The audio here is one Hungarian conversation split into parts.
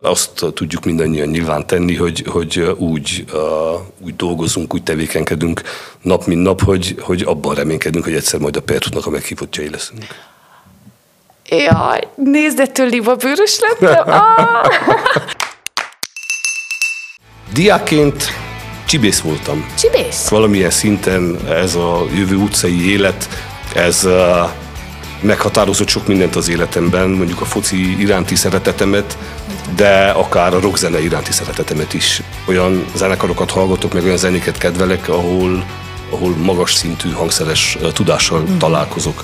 azt tudjuk mindannyian nyilván tenni, hogy, hogy úgy, úgy dolgozunk, úgy tevékenykedünk nap, mint nap, hogy, hogy abban reménykedünk, hogy egyszer majd a Pertutnak a meghívottjai leszünk. Jaj, nézd, ettől libabőrös lettem. Ah! Diákként csibész voltam. Csibész? Valamilyen szinten ez a jövő utcai élet, ez meghatározott sok mindent az életemben, mondjuk a foci iránti szeretetemet, de akár a rockzene iránti szeretetemet is. Olyan zenekarokat hallgatok, meg olyan zenéket kedvelek, ahol, ahol magas szintű hangszeres tudással mm. találkozok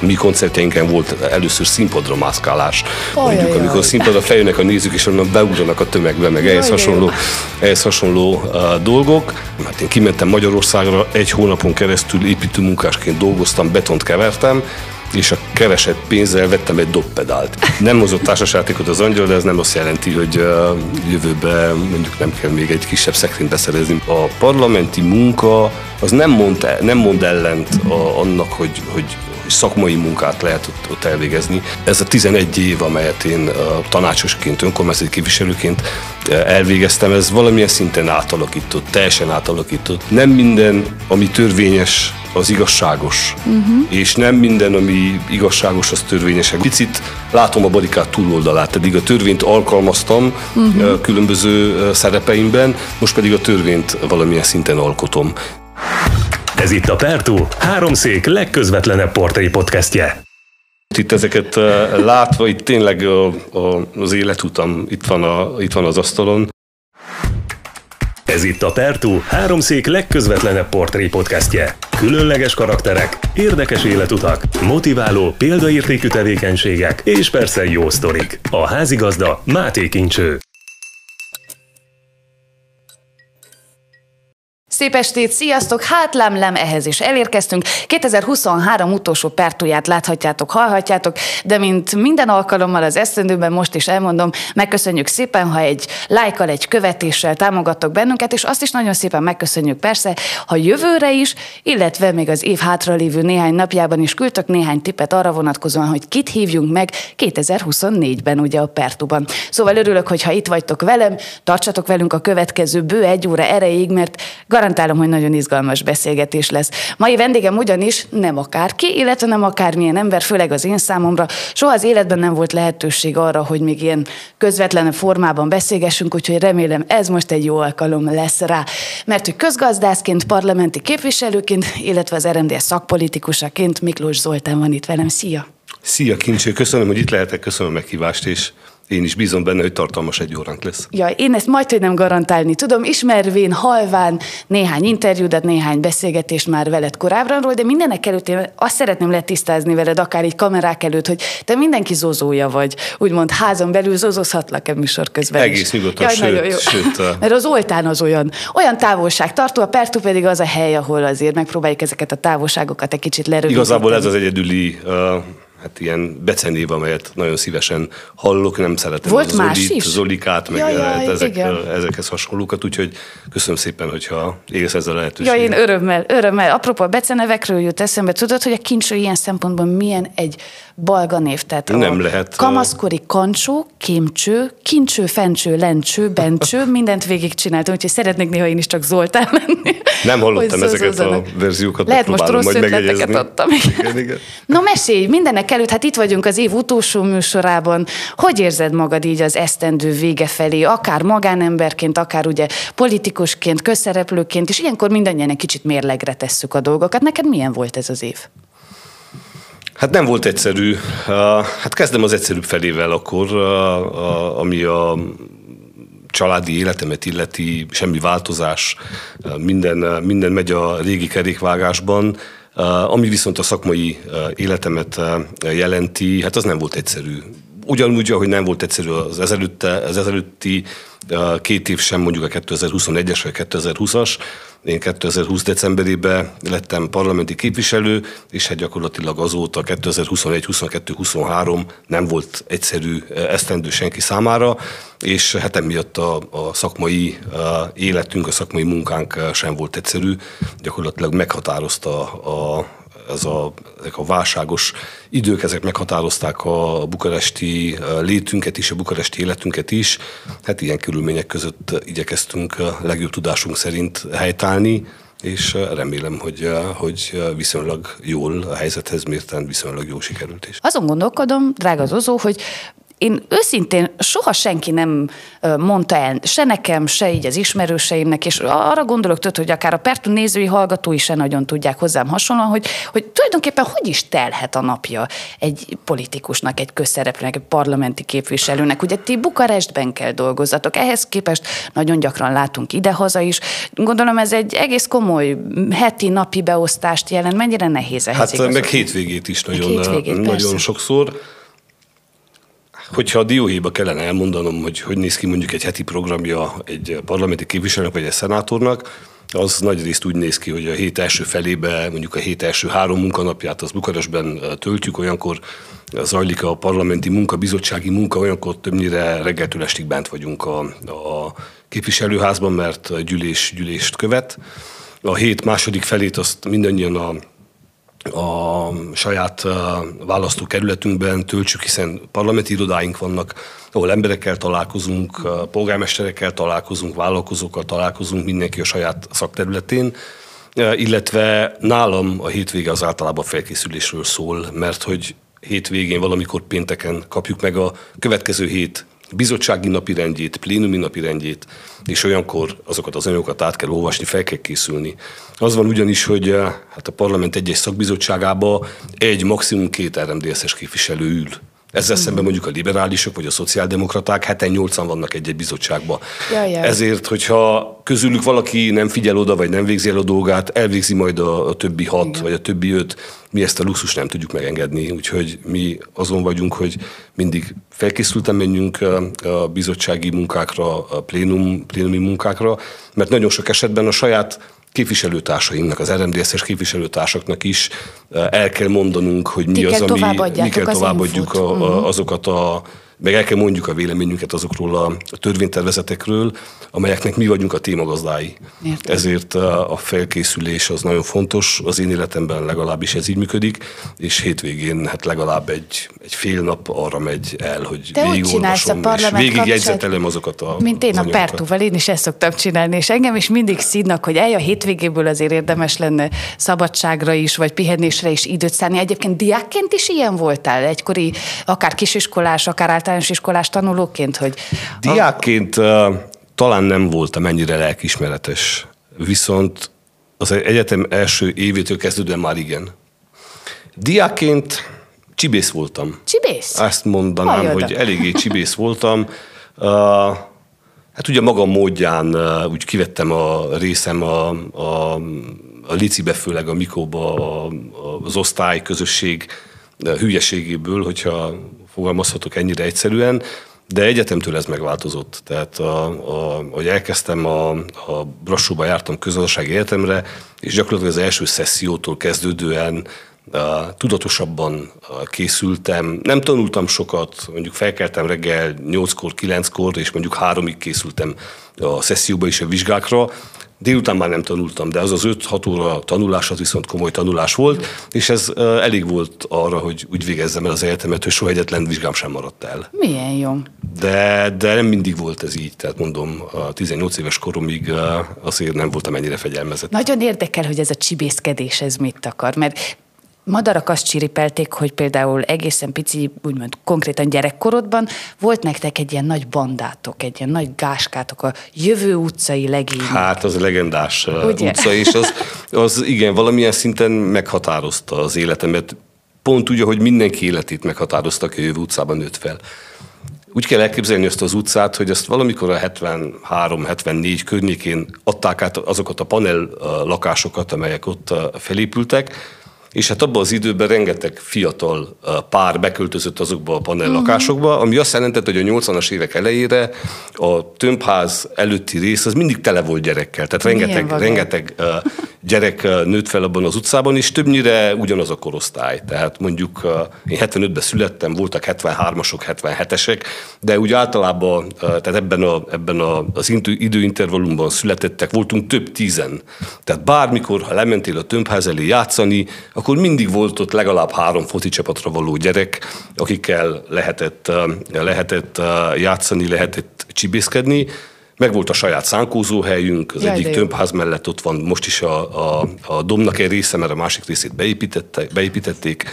mi koncertjeinken volt először színpadra mászkálás. Mondjuk, amikor színpadra feljönnek a nézők, és onnan beugranak a tömegbe, meg ehhez hasonló, ehhez hasonló uh, dolgok. Hát én kimentem Magyarországra, egy hónapon keresztül építőmunkásként dolgoztam, betont kevertem, és a keresett pénzzel vettem egy dobpedált. Nem hozott társasjátékot az angyal, de ez nem azt jelenti, hogy jövőben mondjuk nem kell még egy kisebb szekrényt beszerezni. A parlamenti munka az nem mond, nem mond ellent a, annak, hogy, hogy szakmai munkát lehet ott, ott elvégezni. Ez a 11 év, amelyet én tanácsosként, önkormányzati képviselőként elvégeztem, ez valamilyen szinten átalakított, teljesen átalakított. Nem minden, ami törvényes, az igazságos. Uh-huh. És nem minden, ami igazságos, az törvényes. Picit látom a barikát túloldalát, eddig a törvényt alkalmaztam uh-huh. különböző szerepeimben, most pedig a törvényt valamilyen szinten alkotom. Ez itt a Pertú, háromszék legközvetlenebb portai podcastje. Itt ezeket látva, itt tényleg a, a, az életutam itt van, a, itt van az asztalon. Ez itt a Pertú, háromszék legközvetlenebb portré podcastje. Különleges karakterek, érdekes életutak, motiváló, példaértékű tevékenységek és persze jó sztorik. A házigazda Máté Kincső. Szép estét, sziasztok! Hát lem, ehhez is elérkeztünk. 2023 utolsó pertúját láthatjátok, hallhatjátok, de mint minden alkalommal az esztendőben most is elmondom, megköszönjük szépen, ha egy lájkkal, egy követéssel támogattok bennünket, és azt is nagyon szépen megköszönjük persze, ha jövőre is, illetve még az év hátralévő néhány napjában is küldtök néhány tippet arra vonatkozóan, hogy kit hívjunk meg 2024-ben ugye a Pertuban. Szóval örülök, hogy ha itt vagytok velem, tartsatok velünk a következő bő egy óra erejéig, mert garantálom garantálom, hogy nagyon izgalmas beszélgetés lesz. Mai vendégem ugyanis nem akárki, illetve nem akármilyen ember, főleg az én számomra. Soha az életben nem volt lehetőség arra, hogy még ilyen közvetlen formában beszélgessünk, úgyhogy remélem ez most egy jó alkalom lesz rá. Mert hogy közgazdászként, parlamenti képviselőként, illetve az RMDS szakpolitikusaként Miklós Zoltán van itt velem. Szia! Szia Kincső, köszönöm, hogy itt lehetek, köszönöm a meghívást, és én is bízom benne, hogy tartalmas egy óránk lesz. Ja, én ezt majd, hogy nem garantálni tudom, ismervén, halván néhány interjúdat, néhány beszélgetést már veled korábbról, de mindenek előtt én azt szeretném letisztázni veled, akár így kamerák előtt, hogy te mindenki zozója vagy. Úgymond házon belül zozozhatlak-e műsor közben Egész nyugodtan, sőt, nagyon jó. sőt. A... Mert az oltán az olyan, olyan távolság tartó, a Pertu pedig az a hely, ahol azért megpróbáljuk ezeket a távolságokat egy kicsit lerövidíteni. Igazából ez az egyedüli uh hát ilyen becenév, amelyet nagyon szívesen hallok, nem szeretem Volt Zolit, más is? Zolikát, meg jaj, jaj, ezek, ezekhez hasonlókat, úgyhogy köszönöm szépen, hogyha élsz ezzel a lehetőséget. Ja, én örömmel, örömmel. Apropó, a becenevekről jut eszembe, tudod, hogy a kincső ilyen szempontból milyen egy balga név? Tehát nem lehet. Kamaszkori kancsó, kémcső, kincső, fencső, lencső, bencső, mindent végigcsináltam, úgyhogy szeretnék néha én is csak Zoltán lenni. Nem hallottam ezeket a verziókat. Lehet most rossz ötleteket adtam. Igen, igen. No mesélj, mindenek mindenek előtt, hát itt vagyunk az év utolsó műsorában. Hogy érzed magad így az esztendő vége felé, akár magánemberként, akár ugye politikusként, közszereplőként, és ilyenkor mindannyian egy kicsit mérlegre tesszük a dolgokat. Neked milyen volt ez az év? Hát nem volt egyszerű. Hát kezdem az egyszerűbb felével akkor, ami a családi életemet illeti, semmi változás, minden, minden megy a régi kerékvágásban. Ami viszont a szakmai életemet jelenti, hát az nem volt egyszerű. Ugyanúgy, ahogy nem volt egyszerű az ezelőtte, az ezelőtti két év sem, mondjuk a 2021-es vagy 2020-as, én 2020 decemberében lettem parlamenti képviselő, és hát gyakorlatilag azóta 2021, 22, 23 nem volt egyszerű esztendő senki számára, és hát emiatt a, a szakmai a életünk, a szakmai munkánk sem volt egyszerű. Gyakorlatilag meghatározta a ez a, ezek a válságos idők, ezek meghatározták a bukaresti létünket is, a bukaresti életünket is. Hát ilyen körülmények között igyekeztünk legjobb tudásunk szerint helytállni, és remélem, hogy, hogy viszonylag jól a helyzethez mérten viszonylag jó sikerült is. Azon gondolkodom, drága Zozó, hogy én őszintén soha senki nem mondta el, se nekem, se így az ismerőseimnek, és arra gondolok tőt, hogy akár a Pertu nézői hallgatói se nagyon tudják hozzám hasonlóan, hogy, hogy tulajdonképpen hogy is telhet a napja egy politikusnak, egy közszereplőnek, egy parlamenti képviselőnek. Ugye ti Bukarestben kell dolgozzatok, ehhez képest nagyon gyakran látunk idehaza is. Gondolom ez egy egész komoly heti, napi beosztást jelent. Mennyire nehéz ehhez Hát igazolni? meg hétvégét is nagyon, hétvégét, nagyon sokszor. Hogyha a dióhéjba kellene elmondanom, hogy hogy néz ki mondjuk egy heti programja egy parlamenti képviselőnek vagy egy szenátornak, az nagy részt úgy néz ki, hogy a hét első felébe, mondjuk a hét első három munkanapját az Bukarestben töltjük, olyankor zajlik a parlamenti munka, bizottsági munka, olyankor többnyire reggeltől estig bent vagyunk a, a képviselőházban, mert gyűlés gyűlést követ. A hét második felét azt mindannyian a a saját választókerületünkben töltsük, hiszen parlamenti irodáink vannak, ahol emberekkel találkozunk, polgármesterekkel találkozunk, vállalkozókkal találkozunk, mindenki a saját szakterületén, illetve nálam a hétvége az általában felkészülésről szól, mert hogy hétvégén valamikor pénteken kapjuk meg a következő hét bizottsági napirendjét, plénumi napirendjét, és olyankor azokat az anyagokat át kell olvasni, fel kell készülni. Az van ugyanis, hogy eh, hát a parlament egyes szakbizottságába egy, maximum két RMDSZ-es képviselő ül. Ezzel mm. szemben mondjuk a liberálisok vagy a szociáldemokraták heten nyolcan vannak egy-egy bizottságban. Jaj, Ezért, hogyha közülük valaki nem figyel oda, vagy nem végzi el a dolgát, elvégzi majd a, a többi hat, Igen. vagy a többi öt, mi ezt a luxus nem tudjuk megengedni. Úgyhogy mi azon vagyunk, hogy mindig felkészülten menjünk a bizottsági munkákra, a plénum, plénumi munkákra, mert nagyon sok esetben a saját képviselőtársainknak, az RMDSZ-es képviselőtársaknak is el kell mondanunk, hogy mi Ti az, ami mi kell továbbadjuk a, a, mhm. azokat a meg el kell mondjuk a véleményünket azokról a törvénytervezetekről, amelyeknek mi vagyunk a témagazdái. Értem. Ezért a felkészülés az nagyon fontos, az én életemben legalábbis ez így működik, és hétvégén hát legalább egy, egy fél nap arra megy el, hogy Te csinálsz a és végigjegyzetelem azokat a Mint én a Pertúval, én is ezt szoktam csinálni, és engem is mindig szídnak, hogy elj a hétvégéből azért érdemes lenne szabadságra is, vagy pihenésre is időt szállni. Egyébként diákként is ilyen voltál, egykori akár kisiskolás, akár általános iskolás tanulóként, hogy... Diákként a... talán nem voltam ennyire lelkismeretes, viszont az egyetem első évétől kezdődően már igen. Diákként csibész voltam. Csibész? Ezt mondanám, hogy eléggé csibész voltam. Uh, hát ugye magam módján uh, úgy kivettem a részem a, a, a licibe, főleg a Mikóba a, az osztály közösség hülyeségéből, hogyha fogalmazhatok ennyire egyszerűen, de egyetemtől ez megváltozott. Tehát, a, a, hogy elkezdtem, a, a Brassóba jártam közgazdasági egyetemre, és gyakorlatilag az első szessziótól kezdődően a, tudatosabban készültem. Nem tanultam sokat, mondjuk felkeltem reggel 8-kor, 9-kor, és mondjuk háromig készültem a szesszióba és a vizsgákra, Délután már nem tanultam, de az az 5-6 óra tanulás az viszont komoly tanulás volt, és ez elég volt arra, hogy úgy végezzem el az egyetemet, hogy soha egyetlen vizsgám sem maradt el. Milyen jó. De, de nem mindig volt ez így, tehát mondom, a 18 éves koromig azért nem voltam ennyire fegyelmezett. Nagyon érdekel, hogy ez a csibészkedés ez mit akar, mert madarak azt csiripelték, hogy például egészen pici, úgymond konkrétan gyerekkorodban volt nektek egy ilyen nagy bandátok, egy ilyen nagy gáskátok, a jövő utcai legény. Hát az legendás uh, Ugye? utca, és az, az igen, valamilyen szinten meghatározta az életemet. Pont úgy, hogy mindenki életét meghatározta, aki a jövő utcában nőtt fel. Úgy kell elképzelni azt az utcát, hogy ezt valamikor a 73-74 környékén adták át azokat a panel lakásokat, amelyek ott felépültek, és hát abban az időben rengeteg fiatal pár beköltözött azokba a panellakásokba, ami azt jelentett, hogy a 80-as évek elejére a tömbház előtti rész az mindig tele volt gyerekkel. Tehát rengeteg, rengeteg gyerek nőtt fel abban az utcában, és többnyire ugyanaz a korosztály. Tehát mondjuk én 75-ben születtem, voltak 73-asok, 77-esek, de úgy általában, tehát ebben, a, ebben a, az időintervallumban születettek voltunk több tízen. Tehát bármikor, ha lementél a tömbház elé játszani, akkor akkor mindig volt ott legalább három foci csapatra való gyerek, akikkel lehetett, lehetett játszani, lehetett csibészkedni. Meg volt a saját szánkózóhelyünk, az Jaj, egyik tömbház mellett ott van most is a, a, a domnak egy része, mert a másik részét beépítették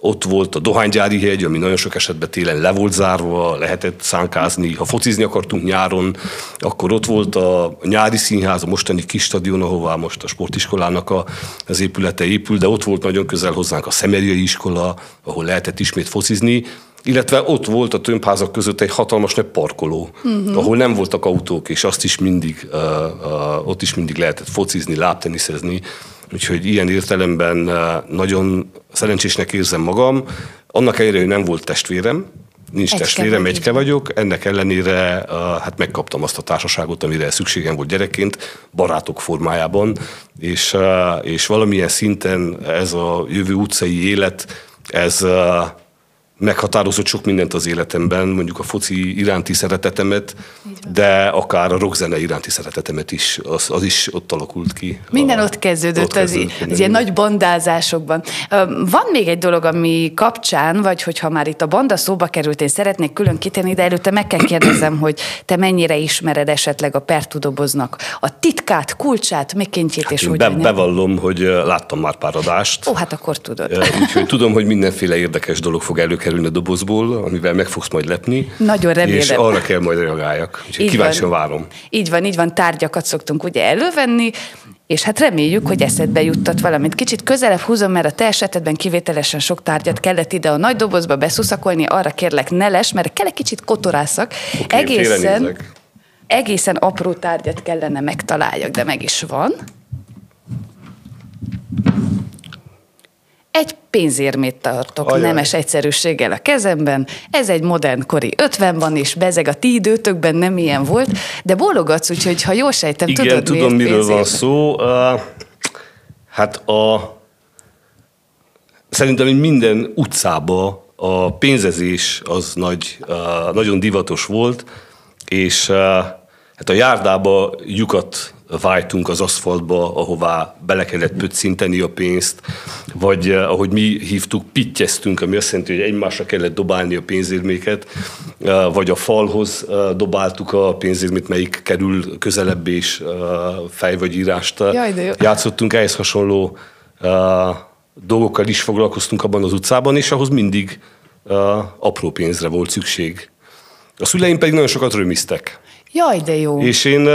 ott volt a dohánygyári hegy, ami nagyon sok esetben télen le volt zárva, lehetett szánkázni. Ha focizni akartunk nyáron, akkor ott volt a nyári színház, a mostani kis stadion, ahová most a sportiskolának a, az épülete épül, de ott volt nagyon közel hozzánk a Szemeriai iskola, ahol lehetett ismét focizni illetve ott volt a tömbházak között egy hatalmas nagy parkoló, uh-huh. ahol nem voltak autók, és azt is mindig, uh, uh, ott is mindig lehetett focizni, lábteniszezni. Úgyhogy ilyen értelemben uh, nagyon szerencsésnek érzem magam. Annak ellenére, hogy nem volt testvérem, nincs egyke testvérem, vagy egyke vagyok, ennek ellenére uh, hát megkaptam azt a társaságot, amire szükségem volt gyerekként, barátok formájában, és, uh, és valamilyen szinten ez a jövő utcai élet, ez meghatározott sok mindent az életemben, mondjuk a foci iránti szeretetemet, de akár a rockzene iránti szeretetemet is, az, az is ott alakult ki. Minden a, ott kezdődött, ott kezdődött az, az ilyen nagy bandázásokban. Van még egy dolog, ami kapcsán, vagy hogyha már itt a banda szóba került, én szeretnék külön kitenni, de előtte meg kell kérdezem, hogy te mennyire ismered esetleg a pertudoboznak a titkát, kulcsát, mikéntjét hát és úgy. Be, bevallom, hogy láttam már pár adást. Ó, hát akkor tudod. Úgyhogy tudom, hogy mindenféle érdekes dolog fog előkerülni kikerülni a dobozból, amivel meg fogsz majd lepni. Nagyon remélem. És arra kell majd reagáljak. Úgyhogy így kíváncsian van. várom. Így van, így van, tárgyakat szoktunk ugye elővenni, és hát reméljük, hogy eszedbe juttat valamit. Kicsit közelebb húzom, mert a te esetedben kivételesen sok tárgyat kellett ide a nagy dobozba beszuszakolni, arra kérlek ne les, mert kell egy kicsit kotorászak. Okay, egészen, egészen apró tárgyat kellene megtaláljak, de meg is van. Egy pénzérmét tartok Ajaj. nemes egyszerűséggel a kezemben. Ez egy modern kori 50 van, és bezeg a ti időtökben nem ilyen volt, de bólogatsz, úgyhogy ha jól sejtem, Igen, tudod, tudom, miről pénzérme? van szó. Uh, hát a szerintem minden utcába a pénzezés az nagy, uh, nagyon divatos volt, és uh, hát a járdába lyukat vájtunk az aszfaltba, ahová bele kellett pöccinteni a pénzt, vagy eh, ahogy mi hívtuk, pittyeztünk, ami azt jelenti, hogy egymásra kellett dobálni a pénzérméket, eh, vagy a falhoz eh, dobáltuk a pénzérmét, melyik kerül közelebb és fej vagy írást Jaj, játszottunk, ehhez hasonló dolgokkal is foglalkoztunk abban az utcában, és ahhoz mindig apró pénzre volt szükség. A szüleim pedig nagyon sokat römiztek. Jaj, de jó. És én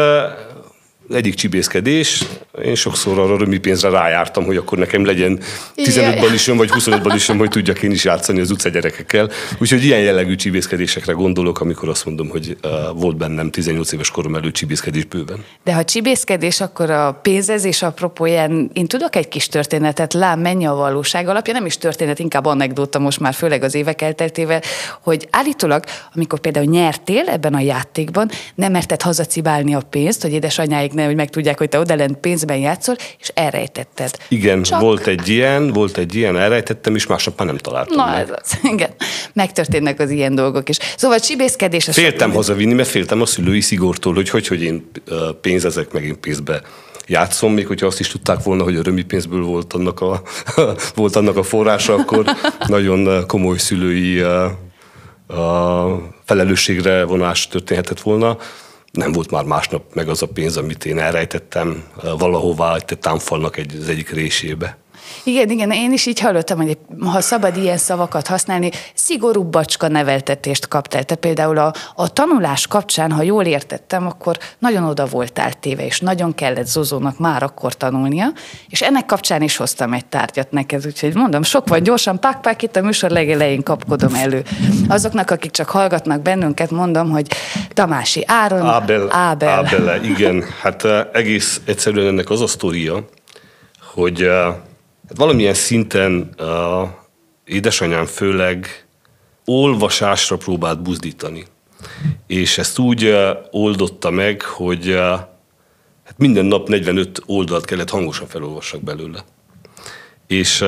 egyik csibészkedés, én sokszor arra römi pénzre rájártam, hogy akkor nekem legyen 15 balisem, vagy 25 balisem, hogy tudjak én is játszani az utca gyerekekkel. Úgyhogy ilyen jellegű csibészkedésekre gondolok, amikor azt mondom, hogy uh, volt bennem 18 éves korom előtt csibészkedés bőven. De ha csibészkedés, akkor a pénzezés apropóján én tudok egy kis történetet, lám mennyi a valóság alapja, nem is történet, inkább anekdóta most már, főleg az évek elteltével, hogy állítólag, amikor például nyertél ebben a játékban, nem merted hazacibálni a pénzt, hogy édesanyáig ne, hogy megtudják, hogy te odalent pénzben játszol, és elrejtetted. Igen, Csak... volt egy ilyen, volt egy ilyen, elrejtettem, és másnap már nem találtam Na, meg. ez az, igen. Megtörténnek az ilyen dolgok is. Szóval csibészkedés... Féltem sok... hazavinni, mert féltem a szülői szigortól, hogy hogy, hogy én pénzezek, meg én pénzbe játszom, még hogyha azt is tudták volna, hogy a römi pénzből volt annak a, volt annak a forrása, akkor nagyon komoly szülői a felelősségre vonás történhetett volna nem volt már másnap meg az a pénz, amit én elrejtettem valahová egy támfalnak egy, az egyik résébe. Igen, igen, én is így hallottam, hogy ha szabad ilyen szavakat használni, szigorú bacska neveltetést kaptál. Te például a, a tanulás kapcsán, ha jól értettem, akkor nagyon oda voltál téve, és nagyon kellett Zozónak már akkor tanulnia, és ennek kapcsán is hoztam egy tárgyat neked, úgyhogy mondom, sok vagy gyorsan, pák-pák, itt a műsor legelején kapkodom elő. Azoknak, akik csak hallgatnak bennünket, mondom, hogy Tamási Áron, Ábel. Ábel. Ábele, igen. Hát egész egyszerűen ennek az a sztoria, hogy Hát valamilyen szinten a édesanyám főleg olvasásra próbált buzdítani. És ezt úgy oldotta meg, hogy hát minden nap 45 oldalt kellett hangosan felolvassak belőle. És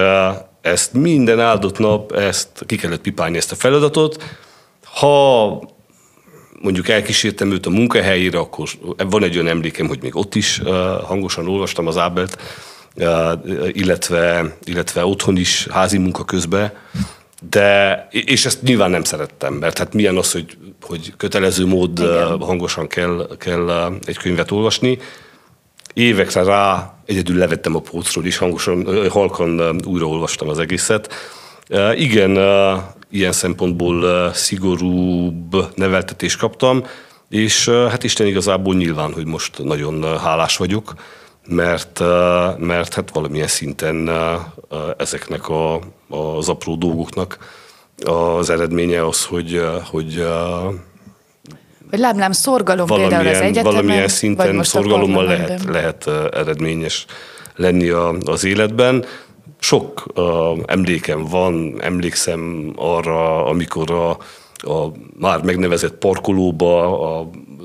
ezt minden áldott nap, ezt ki kellett pipálni ezt a feladatot. Ha mondjuk elkísértem őt a munkahelyére, akkor van egy olyan emlékem, hogy még ott is hangosan olvastam az Ábelt, illetve, illetve otthon is házi munka közben, de, és ezt nyilván nem szerettem, mert hát milyen az, hogy, hogy kötelező mód Igen. hangosan kell, kell egy könyvet olvasni. Évekre rá egyedül levettem a pócról, és hangosan, halkan újraolvastam az egészet. Igen, ilyen szempontból szigorúbb neveltetést kaptam, és hát Isten igazából nyilván, hogy most nagyon hálás vagyok, mert, mert hát valamilyen szinten ezeknek a, az apró dolgoknak az eredménye az, hogy, hogy vagy láblám szorgalom például az egyetemen, Valamilyen szinten szorgalommal lehet, lehet eredményes lenni a, az életben. Sok uh, emlékem van, emlékszem arra, amikor a, a már megnevezett parkolóba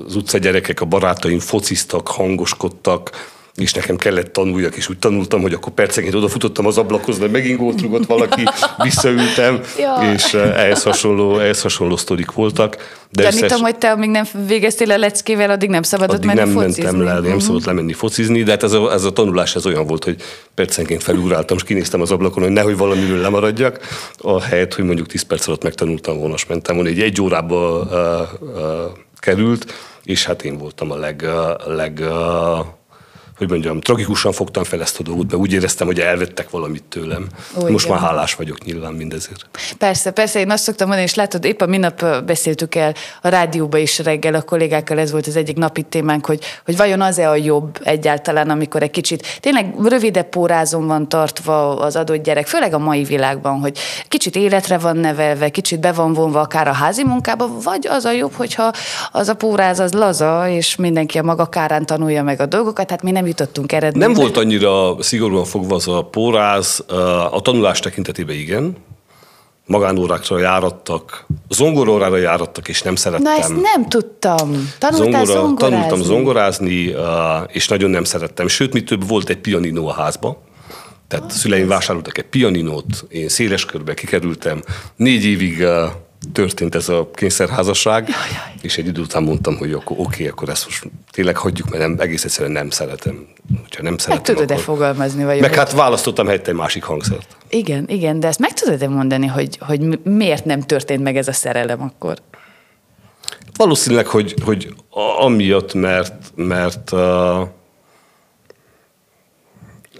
az utca gyerekek, a barátaim fociztak, hangoskodtak, és nekem kellett tanuljak, és úgy tanultam, hogy akkor percenként odafutottam az ablakhoz, de megint gólt rugott valaki, visszaültem, ja. és eh, ehhez hasonló, ehhez hasonló sztorik voltak. De Gyanítom, összes... hogy te amíg nem végeztél a leckével, addig nem szabadott addig menni nem focizni. mentem le, nem uh-huh. szabadott lemenni focizni, de hát ez a, ez a tanulás ez olyan volt, hogy percenként felugráltam, és kinéztem az ablakon, hogy nehogy valamiről lemaradjak, a helyet, hogy mondjuk 10 perc alatt megtanultam volna, és mentem volna, egy egy órába uh, uh, került, és hát én voltam a leg, uh, leg uh, hogy mondjam, tragikusan fogtam fel ezt a dolgot, mert úgy éreztem, hogy elvettek valamit tőlem. Ó, Most igen. már hálás vagyok nyilván mindezért. Persze, persze, én azt szoktam mondani, és látod, épp a minap beszéltük el a rádióba is reggel a kollégákkal, ez volt az egyik napi témánk, hogy, hogy vajon az-e a jobb egyáltalán, amikor egy kicsit tényleg rövidebb pórázon van tartva az adott gyerek, főleg a mai világban, hogy kicsit életre van nevelve, kicsit be van vonva akár a házi munkába, vagy az a jobb, hogyha az a póráz az laza, és mindenki a maga kárán tanulja meg a dolgokat, hát mi nem jutottunk eredményre. Nem volt annyira szigorúan fogva az a póráz, a tanulás tekintetében igen, magánórákra járattak, zongorórára járattak, és nem szerettem. Na ezt nem tudtam. Tanultál Zongora, zongorázni? Tanultam zongorázni, és nagyon nem szerettem. Sőt, mi több volt egy pianino a házba. Tehát oh, szüleim vásároltak egy pianinót, én széles körbe kikerültem, négy évig történt ez a kényszerházasság, Jajjaj. és egy idő után mondtam, hogy akkor oké, akkor ezt most tényleg hagyjuk, mert nem, egész egyszerűen nem szeretem. Hogyha nem szeretem, meg tudod-e fogalmazni? Vagy meg hát választottam helyette egy másik hangszert. Igen, igen, de ezt meg tudod-e mondani, hogy, hogy miért nem történt meg ez a szerelem akkor? Valószínűleg, hogy, hogy amiatt, mert, mert uh,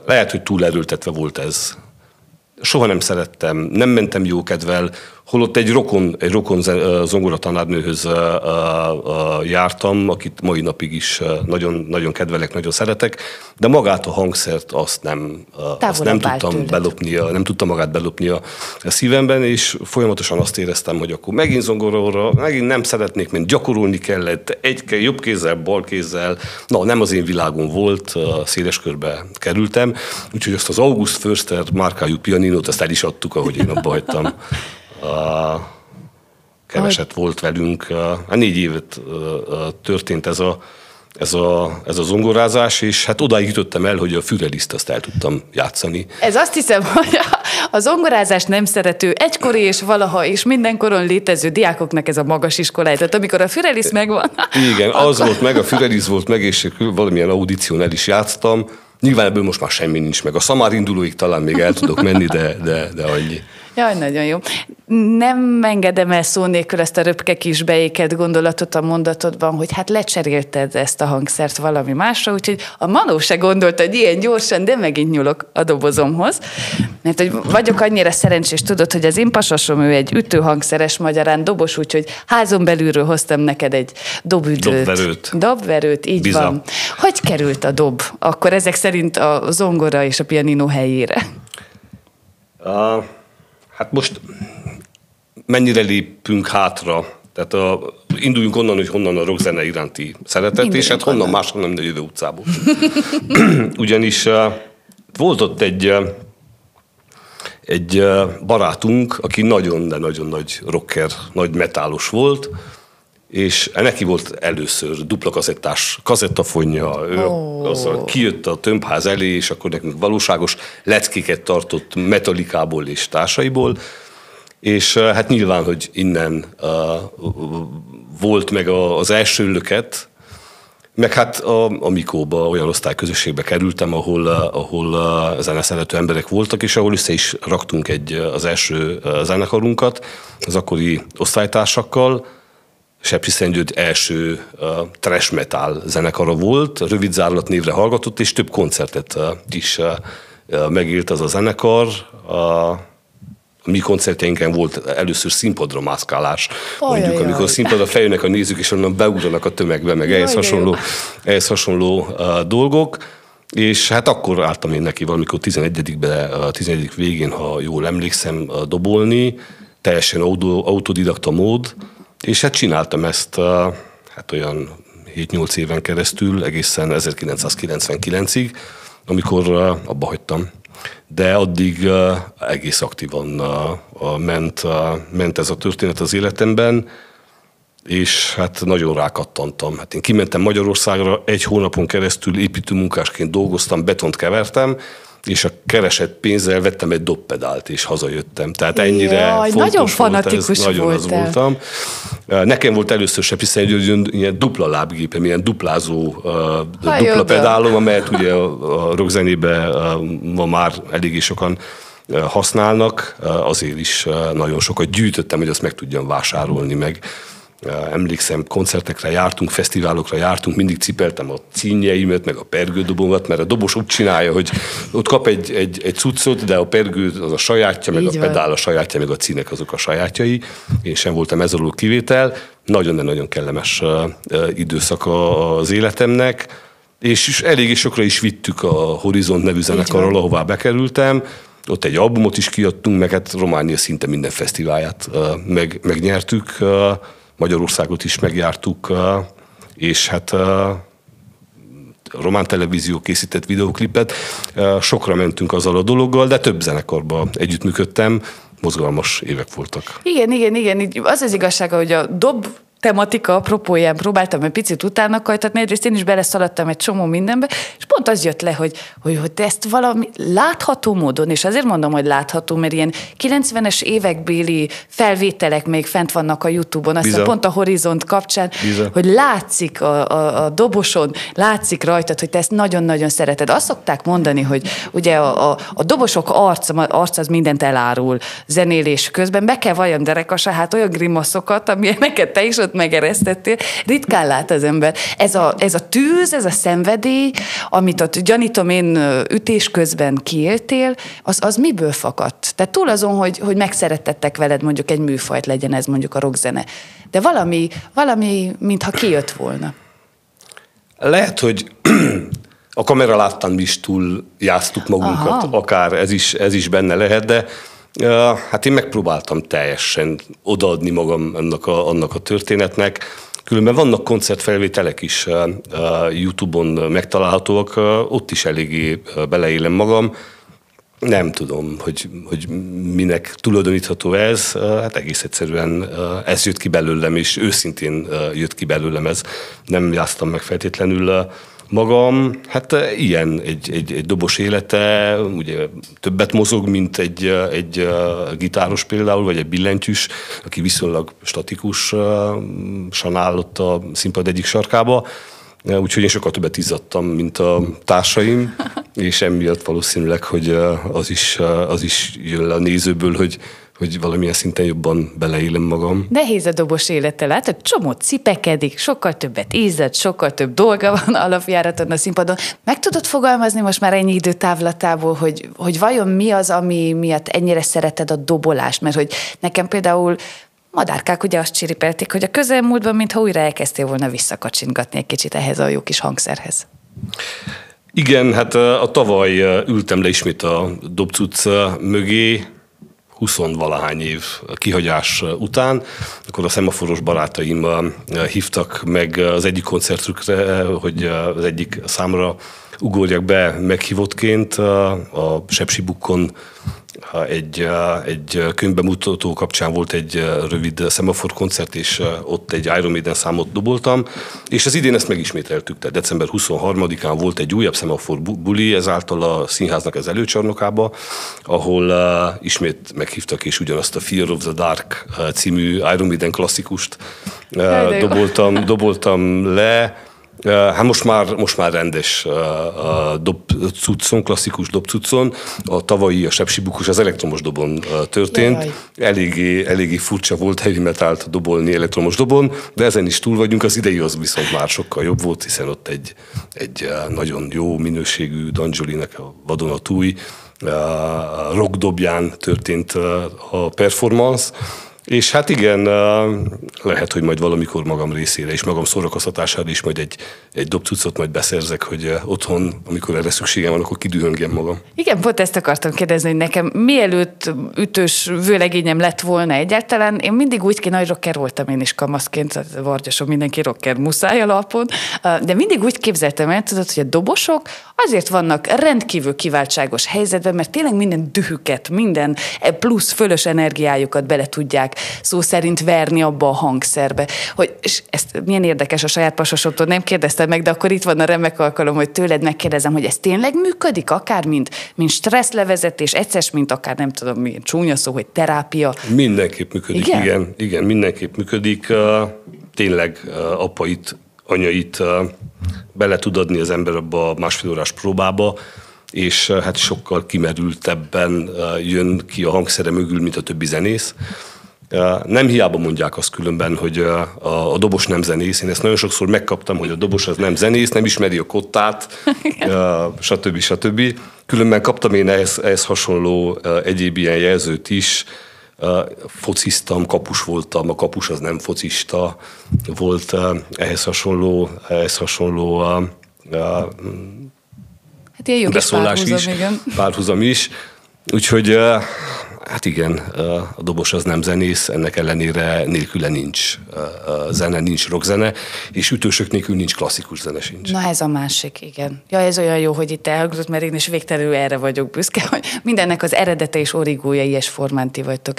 lehet, hogy túl erőltetve volt ez. Soha nem szerettem, nem mentem jókedvel, holott egy rokon, egy rokon zongora tanárnőhöz jártam, akit mai napig is nagyon, nagyon kedvelek, nagyon szeretek, de magát a hangszert azt nem, azt nem tudtam belopni, nem tudtam magát belopni a szívemben, és folyamatosan azt éreztem, hogy akkor megint zongoróra, megint nem szeretnék, mert gyakorolni kellett, egy jobb kézzel, bal kézzel, na nem az én világom volt, széles körbe kerültem, úgyhogy azt az August Förster márkájú pianinót, azt el is adtuk, ahogy én abba hagytam keveset volt velünk. A négy évet történt ez a, ez a, ez a zongorázás, és hát odáig jutottam el, hogy a füreliszt azt el tudtam játszani. Ez azt hiszem, hogy a zongorázást nem szerető, egykori és valaha és mindenkoron létező diákoknak ez a magas iskolája. Tehát amikor a füreliszt megvan... Igen, akkor... az volt meg, a füreliszt volt meg, és valamilyen audíción el is játsztam. Nyilván ebből most már semmi nincs meg. A szamár indulóig talán még el tudok menni, de, de, de annyi. Jaj, nagyon jó. Nem engedem el szó nélkül ezt a röpke kis beéket gondolatot a mondatodban, hogy hát lecserélted ezt a hangszert valami másra, úgyhogy a Manó se gondolta, hogy ilyen gyorsan, de megint nyúlok a dobozomhoz. Mert hogy vagyok annyira szerencsés, tudod, hogy az én pasasom, ő egy ütőhangszeres magyarán dobos, úgyhogy házon belülről hoztam neked egy dobüdőt. Dobverőt. Dobverőt, így Biza. van. Hogy került a dob? Akkor ezek szerint a zongora és a pianino helyére? Uh Hát most mennyire lépünk hátra? Tehát a, induljunk onnan, hogy honnan a rockzene iránti szeretet, Induljunk és hát honnan máshonnan, mint a jövő utcából. Ugyanis uh, volt ott egy, uh, egy barátunk, aki nagyon, de nagyon nagy rocker, nagy metálos volt, és neki volt először dupla kazettás kazettafonja, ő oh. azzal kijött a tömbház elé, és akkor nekünk valóságos leckéket tartott metalikából és társaiból, és hát nyilván, hogy innen uh, volt meg a, az első löket, Meg hát a, a Mikóba olyan osztályközösségbe kerültem, ahol, ahol zeneszerető emberek voltak, és ahol össze is raktunk egy, az első zenekarunkat az akkori osztálytársakkal. Sepsi Szentgyőd első uh, trash metal zenekara volt, rövid zárlat névre hallgatott, és több koncertet uh, is uh, megélt az a zenekar. Uh, a mi koncertjeinken volt először színpadra mászkálás, Ajaj, mondjuk, amikor jaj. színpadra feljönnek a nézők, és onnan beugranak a tömegbe, meg ehhez hasonló, ehhez hasonló uh, dolgok. És hát akkor álltam én neki valamikor 11-be, a 11 végén, ha jól emlékszem, dobolni, teljesen autodidakta mód, és hát csináltam ezt hát olyan 7-8 éven keresztül, egészen 1999-ig, amikor abba hagytam de addig egész aktívan ment, ment ez a történet az életemben, és hát nagyon rákattantam. Hát én kimentem Magyarországra, egy hónapon keresztül építőmunkásként dolgoztam, betont kevertem, és a keresett pénzzel vettem egy dobpedált, és hazajöttem. Tehát ennyire Jaj, fontos nagyon fanatikus volt ez, nagyon az voltam. Nekem volt először se, hiszen egy ilyen dupla lábgépem, ilyen duplázó, ha, dupla pedálom, amelyet ugye a, a rockzenében ma már eléggé sokan használnak, azért is nagyon sokat gyűjtöttem, hogy azt meg tudjam vásárolni meg emlékszem, koncertekre jártunk, fesztiválokra jártunk, mindig cipeltem a címjeimet, meg a pergődobomat, mert a dobos úgy csinálja, hogy ott kap egy, egy, egy cuccot, de a pergő az a sajátja, meg Így a pedál a sajátja, meg a cínek azok a sajátjai. Én sem voltam ez alól kivétel. Nagyon, nagyon kellemes időszak az életemnek és eléggé sokra is vittük a Horizont nevű zenekarral, ahová bekerültem. Ott egy albumot is kiadtunk, meg hát Románia szinte minden fesztiválját meg, megnyertük. Magyarországot is megjártuk, és hát román televízió készített videoklipet. Sokra mentünk azzal a dologgal, de több zenekarban együttműködtem, mozgalmas évek voltak. Igen, igen, igen. Az az igazság, hogy a dob tematika apropóján próbáltam egy picit utána kajtatni, egyrészt én is beleszaladtam egy csomó mindenbe, és pont az jött le, hogy, hogy, hogy ezt valami látható módon, és azért mondom, hogy látható, mert ilyen 90-es évekbéli felvételek még fent vannak a Youtube-on, aztán pont a Horizont kapcsán, Biza. hogy látszik a, a, a doboson, látszik rajtad, hogy te ezt nagyon-nagyon szereted. Azt szokták mondani, hogy ugye a, a, a dobosok arca, arc az mindent elárul zenélés közben, be kell vajon derekasa, hát olyan grimaszokat, amilyeneket te is ott megeresztettél. Ritkán lát az ember. Ez a, ez a tűz, ez a szenvedély, amit ott gyanítom én ütés közben kiéltél, az, az miből fakadt? Tehát túl azon, hogy, hogy megszerettettek veled mondjuk egy műfajt, legyen ez mondjuk a rockzene. De valami, valami mintha kijött volna. Lehet, hogy a kamera láttán is túl jáztuk magunkat, Aha. akár ez is, ez is benne lehet, de Hát én megpróbáltam teljesen odaadni magam annak a, annak a történetnek. Különben vannak koncertfelvételek is YouTube-on megtalálhatóak, ott is eléggé beleélem magam. Nem tudom, hogy, hogy minek tulajdonítható ez. Hát egész egyszerűen ez jött ki belőlem, és őszintén jött ki belőlem ez. Nem jáztam meg feltétlenül magam, hát eh, ilyen egy, egy, egy dobos élete, ugye többet mozog, mint egy, eh, egy eh, gitáros például, vagy egy billentyűs, aki viszonylag statikus áll ott a színpad egyik sarkába, úgyhogy én sokkal többet izzadtam, mint a társaim, és emiatt valószínűleg, hogy az is, az is jön le a nézőből, hogy hogy valamilyen szinten jobban beleélem magam. Nehéz a dobos élete, látod? Csomót cipekedik, sokkal többet ízad, sokkal több dolga van alapjáraton a színpadon. Meg tudod fogalmazni most már ennyi idő távlatából, hogy, hogy vajon mi az, ami miatt ennyire szereted a dobolást? Mert hogy nekem például madárkák ugye azt csiripelték, hogy a közelmúltban, mintha újra elkezdtél volna visszakacsingatni egy kicsit ehhez a jó kis hangszerhez. Igen, hát a tavaly ültem le ismét a dobcuc mögé, 20 valahány év kihagyás után, akkor a szemaforos barátaim hívtak meg az egyik koncertükre, hogy az egyik számra ugorjak be meghívottként a Sepsibukkon egy, egy könyvbemutató kapcsán volt egy rövid szemafor koncert, és ott egy Iron Maiden számot doboltam, és az idén ezt megismételtük, tehát december 23-án volt egy újabb szemafor buli, ezáltal a színháznak az előcsarnokába, ahol ismét meghívtak, és ugyanazt a Fear of the Dark című Iron Maiden klasszikust doboltam, doboltam le, Hát most már, most már rendes dobcuccon, klasszikus dobcuccon. A tavalyi, a Sepsibukus az elektromos dobon történt. Eléggé, eléggé furcsa volt heavy metált dobolni elektromos dobon, de ezen is túl vagyunk. Az idei az viszont már sokkal jobb volt, hiszen ott egy, egy nagyon jó minőségű Danjolinek a vadonatúj rockdobján történt a performance, és hát igen, lehet, hogy majd valamikor magam részére és magam szórakoztatására is majd egy, egy dobcucot majd beszerzek, hogy otthon, amikor erre szükségem van, akkor kidühöngjem magam. Igen, pont ezt akartam kérdezni, hogy nekem mielőtt ütős vőlegényem lett volna egyáltalán, én mindig úgy ki nagy rocker voltam én is kamaszként, Vargyason mindenki rocker muszáj alapon, de mindig úgy képzeltem el, tudod, hogy a dobosok azért vannak rendkívül kiváltságos helyzetben, mert tényleg minden dühüket, minden plusz fölös energiájukat bele tudják szó szerint verni abba a hangszerbe. Hogy, és ezt milyen érdekes a saját pasosodtól, nem kérdeztem meg, de akkor itt van a remek alkalom, hogy tőled megkérdezem, hogy ez tényleg működik, akár mint, mint stresszlevezetés, egyszer, mint akár nem tudom, milyen csúnya szó, hogy terápia. Mindenképp működik, igen, igen, igen mindenképp működik. Tényleg apait, anyait bele tud adni az ember abba a másfél órás próbába, és hát sokkal kimerültebben jön ki a hangszere mögül, mint a többi zenész. Nem hiába mondják azt különben, hogy a, a dobos nem zenész. Én ezt nagyon sokszor megkaptam, hogy a dobos az nem zenész, nem ismeri a kottát, stb. stb. Különben kaptam én ehhez, ehhez hasonló egyéb ilyen jelzőt is. Fociztam, kapus voltam, a kapus az nem focista volt, ehhez hasonló, ehhez hasonló Hát ilyen jó beszólás is, párhuzam is. Úgyhogy Hát igen, a dobos az nem zenész, ennek ellenére nélküle nincs zene, nincs rockzene, és ütősök nélkül nincs klasszikus zene sincs. Na ez a másik, igen. Ja, ez olyan jó, hogy itt elhangzott, mert én is végtelenül erre vagyok büszke, hogy mindennek az eredete és origója ilyes formán ti vagytok,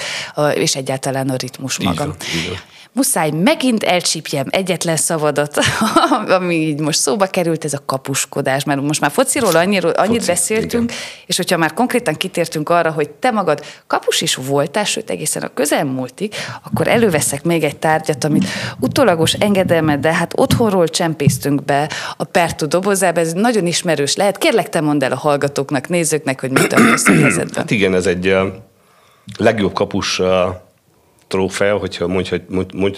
és egyáltalán a ritmus maga. Így van, így van muszáj megint elcsípjem egyetlen szavadat, ami így most szóba került, ez a kapuskodás, mert most már fociról annyira, annyit Foci, beszéltünk, igen. és hogyha már konkrétan kitértünk arra, hogy te magad kapus is voltál, sőt egészen a közelmúltig, akkor előveszek még egy tárgyat, amit utólagos engedelmed, de hát otthonról csempésztünk be a Pertu dobozába, ez nagyon ismerős lehet. Kérlek, te mondd el a hallgatóknak, nézőknek, hogy mit a helyzetben. Hát igen, ez egy legjobb kapus trófea, hogyha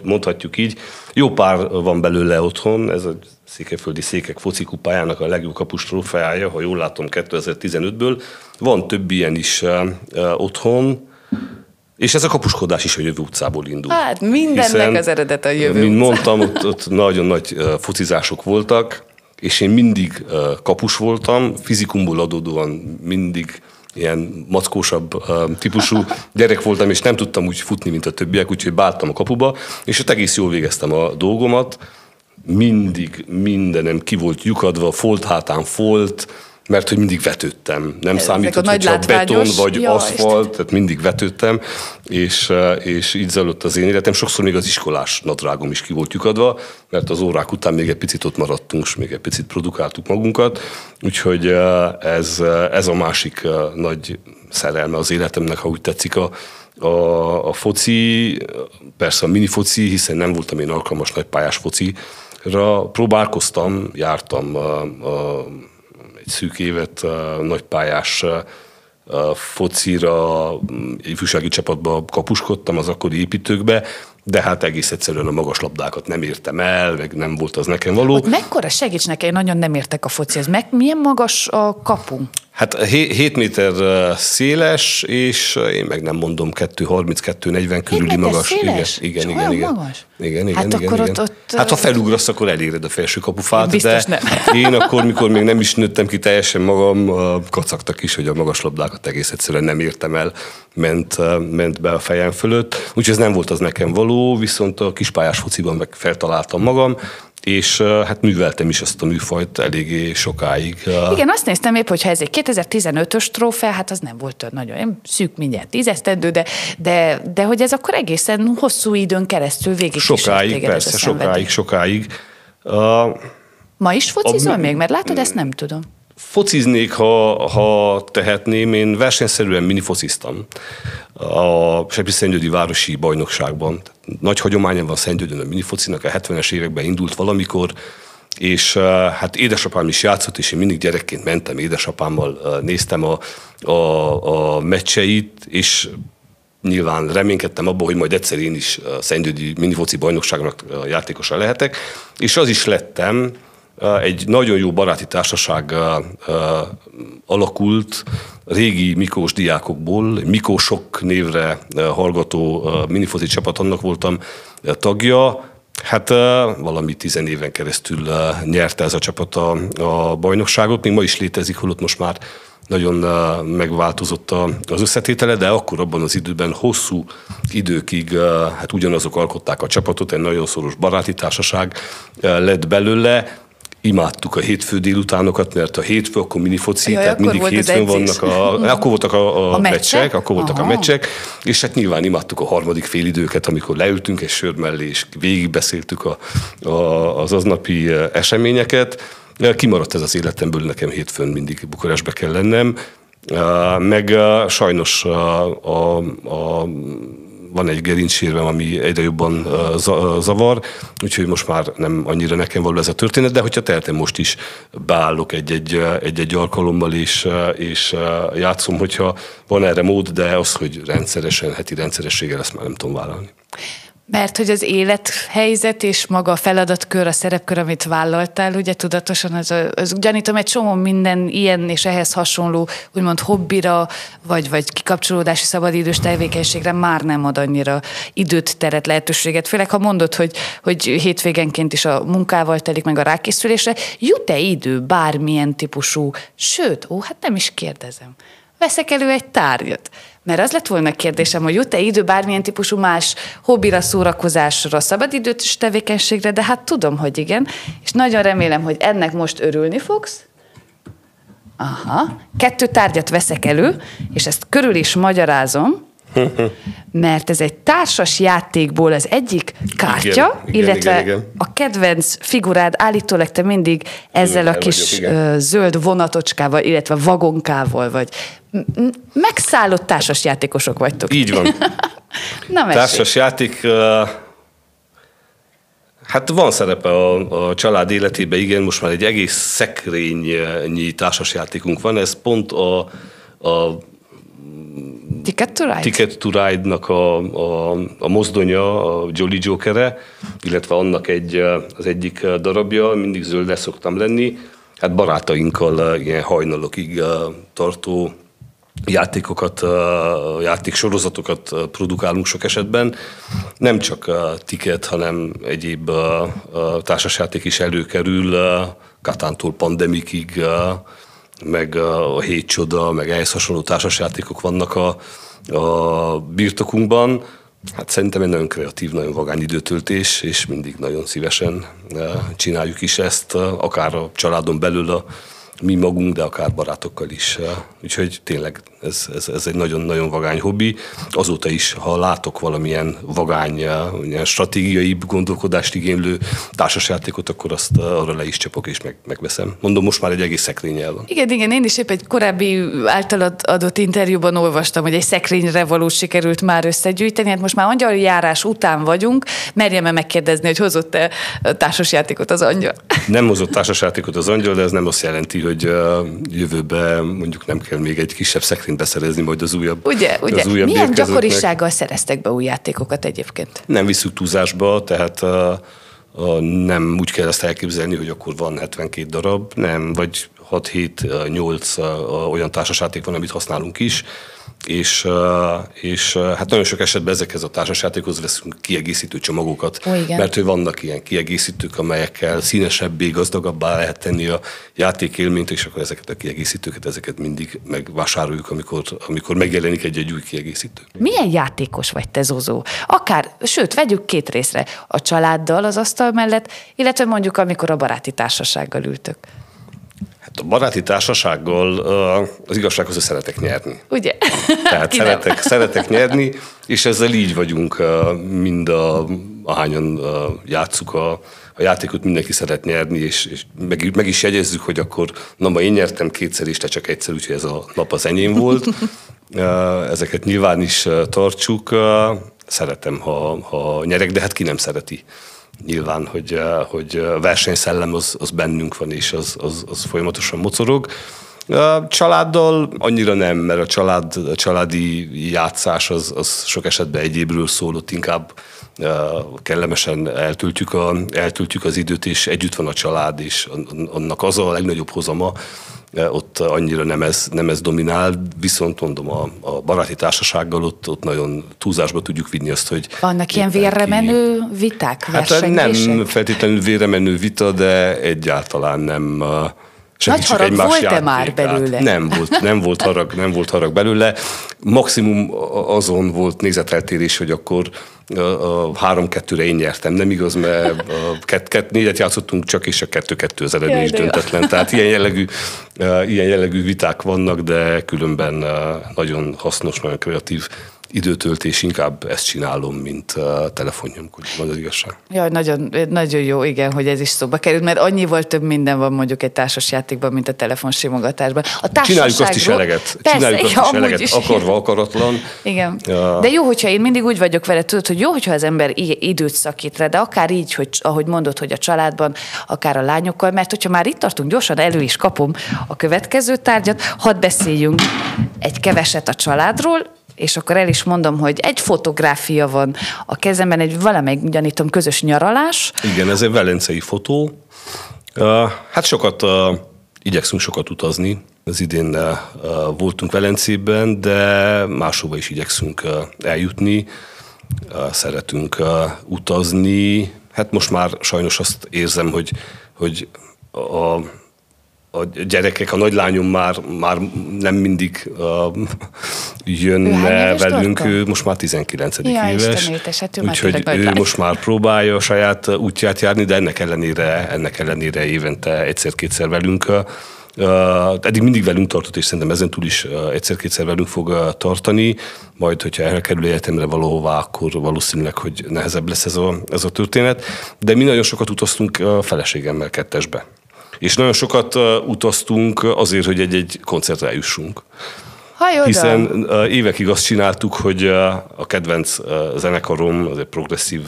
mondhatjuk így. Jó pár van belőle otthon, ez a Székelyföldi Székek focikupájának a legjobb kapus trófeája, ha jól látom 2015-ből. Van több ilyen is otthon, és ez a kapuskodás is a jövő utcából indul. Hát mindennek Hiszen, az eredet a jövő Mint utca. mondtam, ott, ott nagyon nagy focizások voltak, és én mindig kapus voltam, fizikumból adódóan mindig ilyen mackósabb típusú gyerek voltam, és nem tudtam úgy futni, mint a többiek, úgyhogy báltam a kapuba, és ott egész jól végeztem a dolgomat. Mindig mindenem ki volt lyukadva, folt hátán folt, mert hogy mindig vetődtem. Nem számított, hogy csak beton vagy Jaj, aszfalt, tehát mindig vetődtem, és, és így zajlott az én életem. Sokszor még az iskolás nadrágom is ki volt lyukadva, mert az órák után még egy picit ott maradtunk, és még egy picit produkáltuk magunkat. Úgyhogy ez, ez a másik nagy szerelme az életemnek, ha úgy tetszik, a, a, a foci, persze a mini foci, hiszen nem voltam én alkalmas nagypályás focira. Próbálkoztam, jártam a, a egy szűk évet nagypályás focira, ifjúsági csapatba kapuskodtam az akkori építőkbe, de hát egész egyszerűen a magas labdákat nem értem el, meg nem volt az nekem való. Hogy mekkora segíts nekem, én nagyon nem értek a focihoz. Meg milyen magas a kapu? Hát 7 méter széles, és én meg nem mondom 2-32-40 körüli magas. Széles? Igen, igen, igen, igen. Magas? Igen, igen, hát igen, akkor igen. Ott, ott, hát ha felugrasz, akkor eléred a felső kapufát, de nem. én akkor, mikor még nem is nőttem ki teljesen magam, kacagtak is, hogy a magas labdákat egész egyszerűen nem értem el, ment, ment be a fejem fölött. Úgyhogy ez nem volt az nekem való, viszont a kispályás fociban meg feltaláltam magam, és hát műveltem is ezt a műfajt eléggé sokáig. Igen, azt néztem épp, hogy ha ez egy 2015-ös trófea, hát az nem volt nagyon szűk mindjárt tízesztendő, de, de, de hogy ez akkor egészen hosszú időn keresztül végig Sokáig, persze, sokáig, sokáig. Uh, Ma is focizol a, még? Mert látod, ezt nem tudom. Fociznék, ha, ha tehetném, én versenyszerűen minifociztam a Sepi Városi Bajnokságban. Nagy hagyománya van Szentgyörgyön a minifocinak, a 70-es években indult valamikor, és hát édesapám is játszott, és én mindig gyerekként mentem édesapámmal, néztem a, a, a meccseit, és nyilván reménykedtem abban, hogy majd egyszer én is a Szentgyőgyi minifoci bajnokságnak játékosa lehetek, és az is lettem, egy nagyon jó baráti társaság alakult régi Mikós diákokból, Mikósok névre hallgató minifoci csapat, annak voltam tagja, Hát valami tizen éven keresztül nyerte ez a csapat a, a bajnokságot, még ma is létezik, holott most már nagyon megváltozott az összetétele, de akkor abban az időben hosszú időkig hát ugyanazok alkották a csapatot, egy nagyon szoros baráti társaság lett belőle, imádtuk a hétfő délutánokat, mert a hétfő akkor minifoci, Jaj, tehát mindig hétfőn vannak a, akkor voltak a, a, a meccsek, akkor voltak Aha. a meccsek, és hát nyilván imádtuk a harmadik félidőket, amikor leültünk egy sör mellé, és végigbeszéltük a, a, az aznapi eseményeket. Kimaradt ez az életemből, nekem hétfőn mindig Bukarestbe kell lennem, meg sajnos a, a, a van egy gerincsérvem, ami egyre jobban zavar, úgyhogy most már nem annyira nekem való ez a történet, de hogyha tehetem most is beállok egy-egy, egy-egy alkalommal, és, és játszom, hogyha van erre mód, de az, hogy rendszeresen, heti rendszerességgel ezt már nem tudom vállalni. Mert hogy az élethelyzet és maga a feladatkör, a szerepkör, amit vállaltál, ugye tudatosan, az, az gyanítom egy csomó minden ilyen és ehhez hasonló, úgymond hobbira, vagy, vagy kikapcsolódási szabadidős tevékenységre már nem ad annyira időt, teret, lehetőséget. Főleg, ha mondod, hogy, hogy hétvégenként is a munkával telik meg a rákészülésre, jut-e idő bármilyen típusú, sőt, ó, hát nem is kérdezem, veszek elő egy tárgyat mert az lett volna a kérdésem, hogy jut-e idő bármilyen típusú más hobbira, szórakozásra, szabadidőt tevékenységre, de hát tudom, hogy igen, és nagyon remélem, hogy ennek most örülni fogsz. Aha, kettő tárgyat veszek elő, és ezt körül is magyarázom, mert ez egy társas játékból az egyik kártya, igen, illetve igen, igen, igen. a kedvenc figurád állítólag te mindig ezzel igen, a kis vagyok, zöld vonatocskával, illetve vagonkával vagy. Megszállott társas játékosok vagytok. Így van. Na, társas játék, hát van szerepe a, a család életében, igen, most már egy egész szekrényi társasjátékunk van, ez pont a, a Ticket to Ride? Ticket to Ride-nak a, a, a mozdonya, a Jolly Jokere, illetve annak egy, az egyik darabja, mindig zöld szoktam lenni. Hát barátainkkal ilyen hajnalokig tartó játékokat, játéksorozatokat produkálunk sok esetben. Nem csak a ticket, hanem egyéb társasjáték is előkerül, Katántól pandemikig, meg a Hét Csoda, meg ehhez hasonló társasjátékok vannak a, a birtokunkban. Hát szerintem egy nagyon kreatív, nagyon vagány időtöltés, és mindig nagyon szívesen eh, csináljuk is ezt, akár a családon belül a mi magunk, de akár barátokkal is. Úgyhogy tényleg ez, ez, ez egy nagyon-nagyon vagány hobbi. Azóta is, ha látok valamilyen vagány, ilyen stratégiai gondolkodást igénylő társasjátékot, akkor azt arra le is csapok és meg, megveszem. Mondom, most már egy egész szekrényel van. Igen, igen, én is épp egy korábbi általad adott interjúban olvastam, hogy egy szekrényre való sikerült már összegyűjteni. Hát most már angyal járás után vagyunk. Merjem-e megkérdezni, hogy hozott-e társasjátékot az angyal? Nem hozott társasjátékot az angyal, de ez nem azt jelenti, hogy jövőben mondjuk nem kell még egy kisebb szekrényt beszerezni majd az újabb Ugye, ugye. Az újabb Milyen gyakorisággal szereztek be új játékokat egyébként? Nem visszük túlzásba, tehát nem úgy kell ezt elképzelni, hogy akkor van 72 darab, nem, vagy 6-7-8 olyan társasjáték van, amit használunk is és, és hát nagyon sok esetben ezekhez a társasjátékhoz veszünk kiegészítő csomagokat, Ó, mert hogy vannak ilyen kiegészítők, amelyekkel színesebbé, gazdagabbá lehet tenni a játékélményt, és akkor ezeket a kiegészítőket, ezeket mindig megvásároljuk, amikor, amikor megjelenik egy-egy új kiegészítő. Milyen játékos vagy te, Zozó? Akár, sőt, vegyük két részre, a családdal az asztal mellett, illetve mondjuk amikor a baráti társasággal ültök. A baráti társasággal az igazsághoz, szeretek nyerni. Ugye? Tehát szeretek, szeretek nyerni, és ezzel így vagyunk mind a, ahányan játszuk a, a játékot, mindenki szeret nyerni, és, és meg, meg is jegyezzük, hogy akkor na ma én nyertem kétszer, és te csak egyszer, úgyhogy ez a nap az enyém volt. Ezeket nyilván is tartsuk. Szeretem, ha, ha nyerek, de hát ki nem szereti nyilván, hogy, hogy versenyszellem az, az bennünk van, és az, az, az folyamatosan mocorog. A családdal annyira nem, mert a, család, a családi játszás az, az sok esetben egyébről szólott, inkább kellemesen eltöltjük, a, eltöltjük az időt, és együtt van a család, és annak az a legnagyobb hozama, ott annyira nem ez, nem ez dominál, viszont mondom, a, a baráti társasággal ott, ott nagyon túlzásba tudjuk vinni azt, hogy... Vannak ilyen vérre menő viták, Hát nem feltétlenül vérre menő vita, de egyáltalán nem nagy harag volt-e már belőle? Nem volt, nem volt harag, nem volt harag belőle. Maximum azon volt nézeteltérés, hogy akkor három-kettőre én nyertem. Nem igaz, mert a kett, kett, négyet játszottunk csak, és a kettő-kettő az eredmény is döntetlen. Tehát ilyen jellegű, ilyen jellegű viták vannak, de különben nagyon hasznos, nagyon kreatív időtöltés, inkább ezt csinálom, mint a telefonnyomkod, van az igazság. Ja, nagyon, nagyon jó, igen, hogy ez is szóba került, mert annyival több minden van mondjuk egy társas játékban, mint a telefonsimogatásban. A Csináljuk azt is eleget. Persze, Csináljuk azt ja, is eleget, is. akarva, akaratlan. Igen. Ja. De jó, hogyha én mindig úgy vagyok vele, tudod, hogy jó, hogyha az ember időt szakít rá, de akár így, hogy ahogy mondod, hogy a családban, akár a lányokkal, mert hogyha már itt tartunk, gyorsan elő is kapom a következő tárgyat, hadd beszéljünk egy keveset a családról, és akkor el is mondom, hogy egy fotográfia van a kezemben, egy valamelyik, gyanítom, közös nyaralás. Igen, ez egy velencei fotó. Hát sokat igyekszünk sokat utazni. Az idén voltunk Velencében, de máshova is igyekszünk eljutni. Szeretünk utazni. Hát most már sajnos azt érzem, hogy, hogy a a gyerekek, a nagylányom már, már nem mindig uh, jönne velünk, ő most már 19. Ja, éves, hát úgyhogy ő lány. most már próbálja a saját útját járni, de ennek ellenére, ennek ellenére évente egyszer-kétszer velünk Uh, eddig mindig velünk tartott, és szerintem ezen túl is uh, egyszer-kétszer velünk fog uh, tartani, majd, hogyha elkerül egyetemre valahová, akkor valószínűleg, hogy nehezebb lesz ez a, ez a történet. De mi nagyon sokat utaztunk a feleségemmel kettesbe. És nagyon sokat utaztunk azért, hogy egy-egy koncertre eljussunk. Haj, Hiszen évekig azt csináltuk, hogy a kedvenc zenekarom, az egy progresszív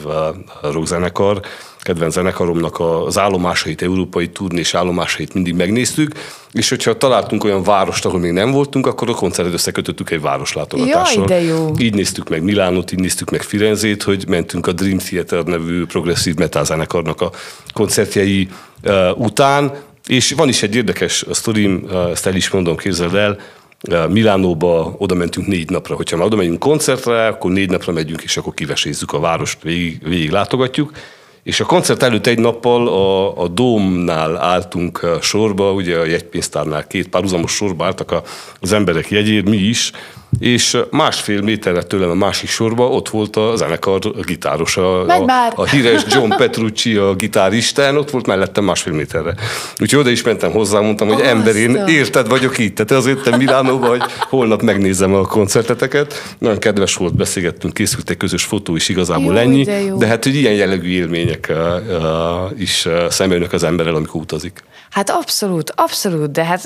rockzenekar, kedvenc zenekaromnak az állomásait, európai turnés állomásait mindig megnéztük, és hogyha találtunk olyan várost, ahol még nem voltunk, akkor a koncertet összekötöttük egy városlátogatással. Jaj, de jó. Így néztük meg Milánot, így néztük meg Firenzét, hogy mentünk a Dream Theater nevű progresszív metal zenekarnak a koncertjei után, és van is egy érdekes sztorim, ezt el is mondom, képzeld el, Milánóba oda mentünk négy napra. Hogyha már oda megyünk koncertre, akkor négy napra megyünk, és akkor kivesézzük a várost, végig, végig látogatjuk. És a koncert előtt egy nappal a, a Dómnál álltunk sorba, ugye a jegypénztárnál két párhuzamos sorba álltak az emberek jegyért, mi is, és másfél méterre tőlem a másik sorba ott volt a zenekar a gitáros, a, a, híres John Petrucci, a gitáristen, ott volt mellettem másfél méterre. Úgyhogy oda is mentem hozzá, mondtam, hogy ember, én érted vagyok itt, tehát azért te Milánóba, hogy holnap megnézem a koncerteteket. Nagyon kedves volt, beszélgettünk, készült egy közös fotó is igazából jó, ennyi, de, de hát, hogy ilyen jellegű élmények is szemülnek az emberrel, amikor utazik. Hát abszolút, abszolút, de hát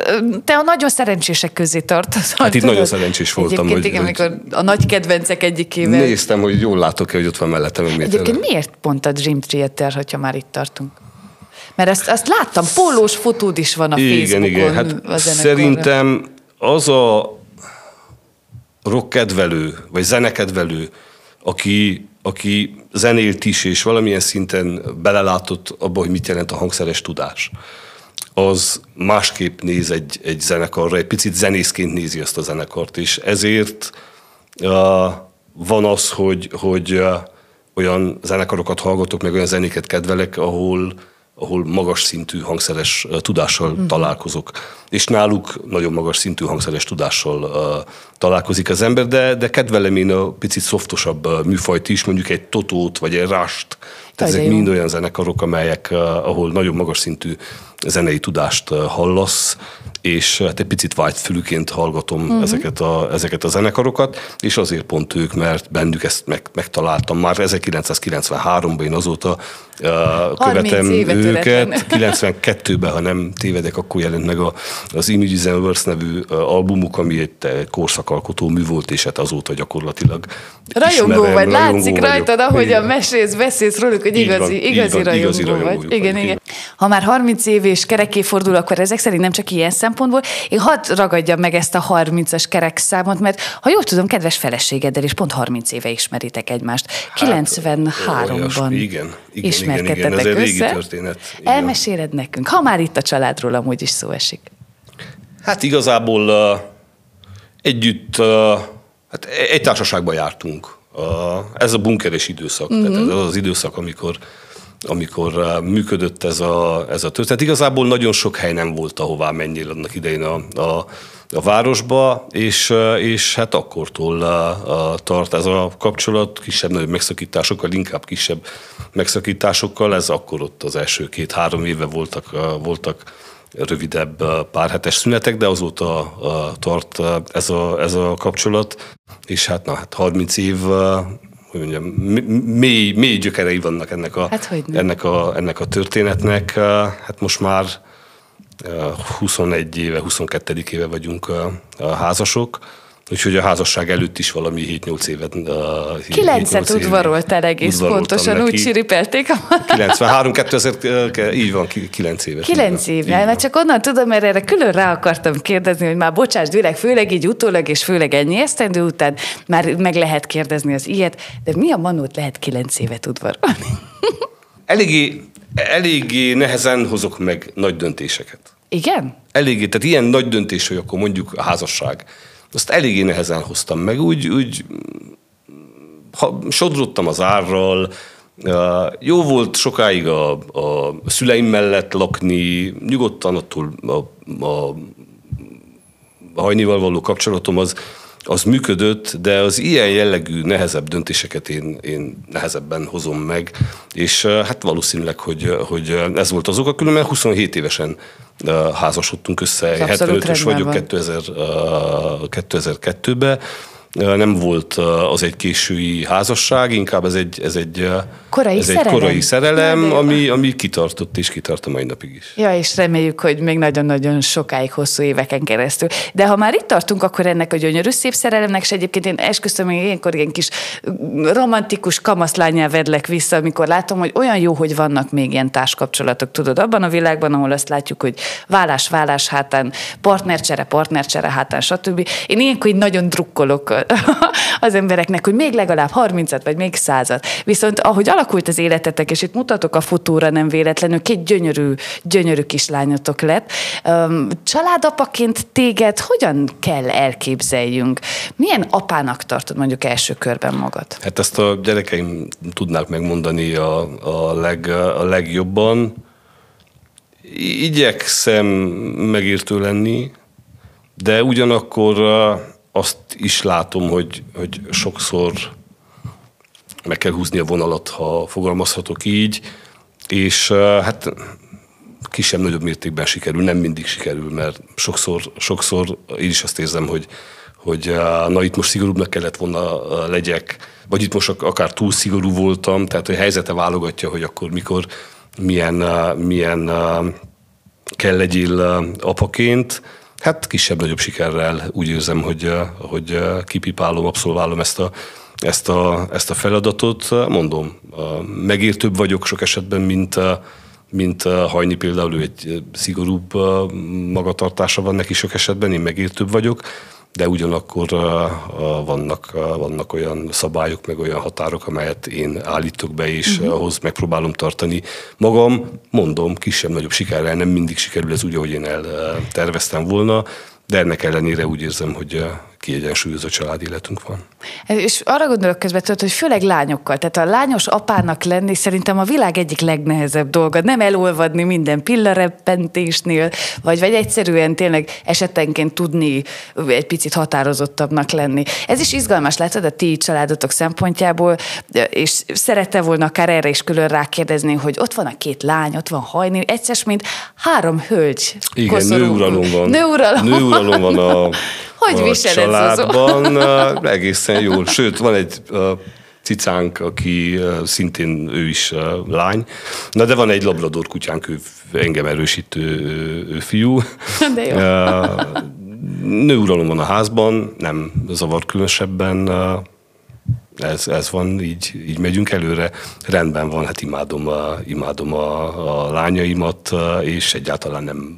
te a nagyon szerencsések közé tartozol. Hát itt nagyon szerencsés voltam. hogy, igen, hogy amikor a nagy kedvencek egyikével. Néztem, hogy jól látok-e, hogy ott van mellettem egy Egyébként miért pont a Dream Theater, hogyha már itt tartunk? Mert ezt, azt láttam, pólós fotód is van a igen, Facebookon. Igen, hát szerintem az a rockkedvelő, vagy zenekedvelő, aki, aki zenélt is, és valamilyen szinten belelátott abba, hogy mit jelent a hangszeres tudás az másképp néz egy, egy zenekarra, egy picit zenészként nézi azt a zenekart, és ezért uh, van az, hogy, hogy uh, olyan zenekarokat hallgatok, meg olyan zenéket kedvelek, ahol, ahol magas szintű hangszeres uh, tudással uh-huh. találkozok. És náluk nagyon magas szintű hangszeres tudással uh, találkozik az ember, de, de kedvelem én a picit szoftosabb uh, műfajt is, mondjuk egy totót, vagy egy rást. Tehát ezek mind olyan zenekarok, amelyek, uh, ahol nagyon magas szintű zenei tudást hallasz, és hát egy picit vágyfülüként hallgatom uh-huh. ezeket, a, ezeket a zenekarokat, és azért pont ők, mert bennük ezt meg, megtaláltam. Már 1993-ban én azóta követem őket. 92-ben, ha nem tévedek, akkor jelent meg a, az Images and Words nevű albumuk, ami egy korszakalkotó mű volt, és hát azóta gyakorlatilag Rajongó vagy, rajongó látszik vagyok. rajtad, ahogyan mesélsz, beszélsz róluk, hogy igazi, van, igazi, van, rajongó, igazi rajongó vagy. Igen, igen. Ha már 30 év és kereké fordul, akkor ezek szerint nem csak ilyen szempontból. Én hadd ragadjam meg ezt a 30-as kerekszámot, mert ha jól tudom, kedves feleségeddel is pont 30 éve ismeritek egymást. 93-ban hát, igen, igen, ismerkedtetek igen, igen, ez össze. történet. Igen. Elmeséled nekünk, ha már itt a családról amúgy is szó esik. Hát igazából uh, együtt, uh, hát egy társaságban jártunk. Uh, ez a bunkeres időszak, uh-huh. tehát ez az időszak, amikor amikor működött ez a, ez a történet. Igazából nagyon sok hely nem volt, ahová menjél annak idején a, a, a városba, és, és hát akkortól tart ez a kapcsolat, kisebb-nagyobb megszakításokkal, inkább kisebb megszakításokkal, ez akkor ott az első két-három éve voltak, voltak rövidebb pár hetes szünetek, de azóta tart ez a, ez a kapcsolat, és hát na, hát 30 év hogy mondjam, mély, mély gyökerei vannak ennek a, hát, ennek, a, ennek a történetnek. Hát most már 21 éve, 22. éve vagyunk a házasok, Úgyhogy a házasság előtt is valami 7-8 évet. Kilencet udvaroltál egész pontosan, neki. úgy siripelték. 93, 2000, így van, 9 éves. 9 éve, mert csak onnan tudom, mert erre külön rá akartam kérdezni, hogy már bocsáss, direkt, főleg így utólag, és főleg ennyi esztendő után már meg lehet kérdezni az ilyet, de mi a manót lehet 9 évet udvarolni? eléggé, eléggé nehezen hozok meg nagy döntéseket. Igen? Eléggé, tehát ilyen nagy döntés, hogy akkor mondjuk a házasság azt eléggé nehezen hoztam meg, úgy, úgy ha, sodrottam az árral, jó volt sokáig a, a szüleim mellett lakni, nyugodtan attól a, a, a hajnival való kapcsolatom az, az működött, de az ilyen jellegű, nehezebb döntéseket én, én nehezebben hozom meg, és hát valószínűleg, hogy, hogy ez volt az oka, különben 27 évesen házasodtunk össze, 75-ös vagyok 2000, 2002-ben, nem volt az egy késői házasság, inkább ez egy, ez egy, korai, ez szerelem. egy korai szerelem, ami, ami kitartott és kitart a mai napig is. Ja, és reméljük, hogy még nagyon-nagyon sokáig, hosszú éveken keresztül. De ha már itt tartunk, akkor ennek a gyönyörű szép szerelemnek, és egyébként én esküszöm, hogy ilyenkor ilyen kis romantikus kamaszlányá vedlek vissza, amikor látom, hogy olyan jó, hogy vannak még ilyen társkapcsolatok, tudod, abban a világban, ahol azt látjuk, hogy vállás, vállás hátán, partnercsere, partnercsere hátán, stb. Én ilyenkor így nagyon drukkolok az embereknek, hogy még legalább 30 vagy még százat. Viszont ahogy alakult az életetek, és itt mutatok a futóra nem véletlenül, két gyönyörű, gyönyörű kislányotok lett. Családapaként téged hogyan kell elképzeljünk? Milyen apának tartod mondjuk első körben magad? Hát ezt a gyerekeim tudnák megmondani a, a, leg, a legjobban. Igyekszem megértő lenni, de ugyanakkor azt is látom, hogy, hogy sokszor meg kell húzni a vonalat, ha fogalmazhatok így, és hát kisebb-nagyobb mértékben sikerül, nem mindig sikerül, mert sokszor, sokszor így is azt érzem, hogy, hogy na itt most szigorúbbnak kellett volna legyek, vagy itt most akár túl szigorú voltam, tehát a helyzete válogatja, hogy akkor mikor, milyen, milyen kell legyél apaként, Hát kisebb-nagyobb sikerrel úgy érzem, hogy, hogy kipipálom, abszolválom ezt a, ezt a, ezt a feladatot. Mondom, megértőbb vagyok sok esetben, mint, mint Hajni például, ő egy szigorúbb magatartása van neki sok esetben, én megértőbb vagyok, de ugyanakkor vannak, vannak olyan szabályok, meg olyan határok, amelyet én állítok be, és uh-huh. ahhoz megpróbálom tartani magam. Mondom, kisebb-nagyobb sikerrel nem mindig sikerül ez úgy, ahogy én elterveztem volna, de ennek ellenére úgy érzem, hogy kiegyensúlyozott családi életünk van. És arra gondolok közben, hogy főleg lányokkal, tehát a lányos apának lenni szerintem a világ egyik legnehezebb dolga. Nem elolvadni minden pillareppentésnél, vagy, vagy egyszerűen tényleg esetenként tudni egy picit határozottabbnak lenni. Ez is izgalmas, látod a ti családotok szempontjából, és szerette volna akár erre is külön rákérdezni, hogy ott van a két lány, ott van hajni, egyszer, mint három hölgy. Igen, nőuralom van. Nőuralom, nőuralom van a hogy a családban. Egészen jól. Sőt, van egy cicánk, aki szintén ő is lány. Na de van egy labrador kutyánk, ő engem erősítő ő fiú. De jó. Nőuralom van a házban, nem zavar különösebben, ez, ez van, így, így megyünk előre. Rendben van, hát imádom, a, imádom a, a lányaimat, és egyáltalán nem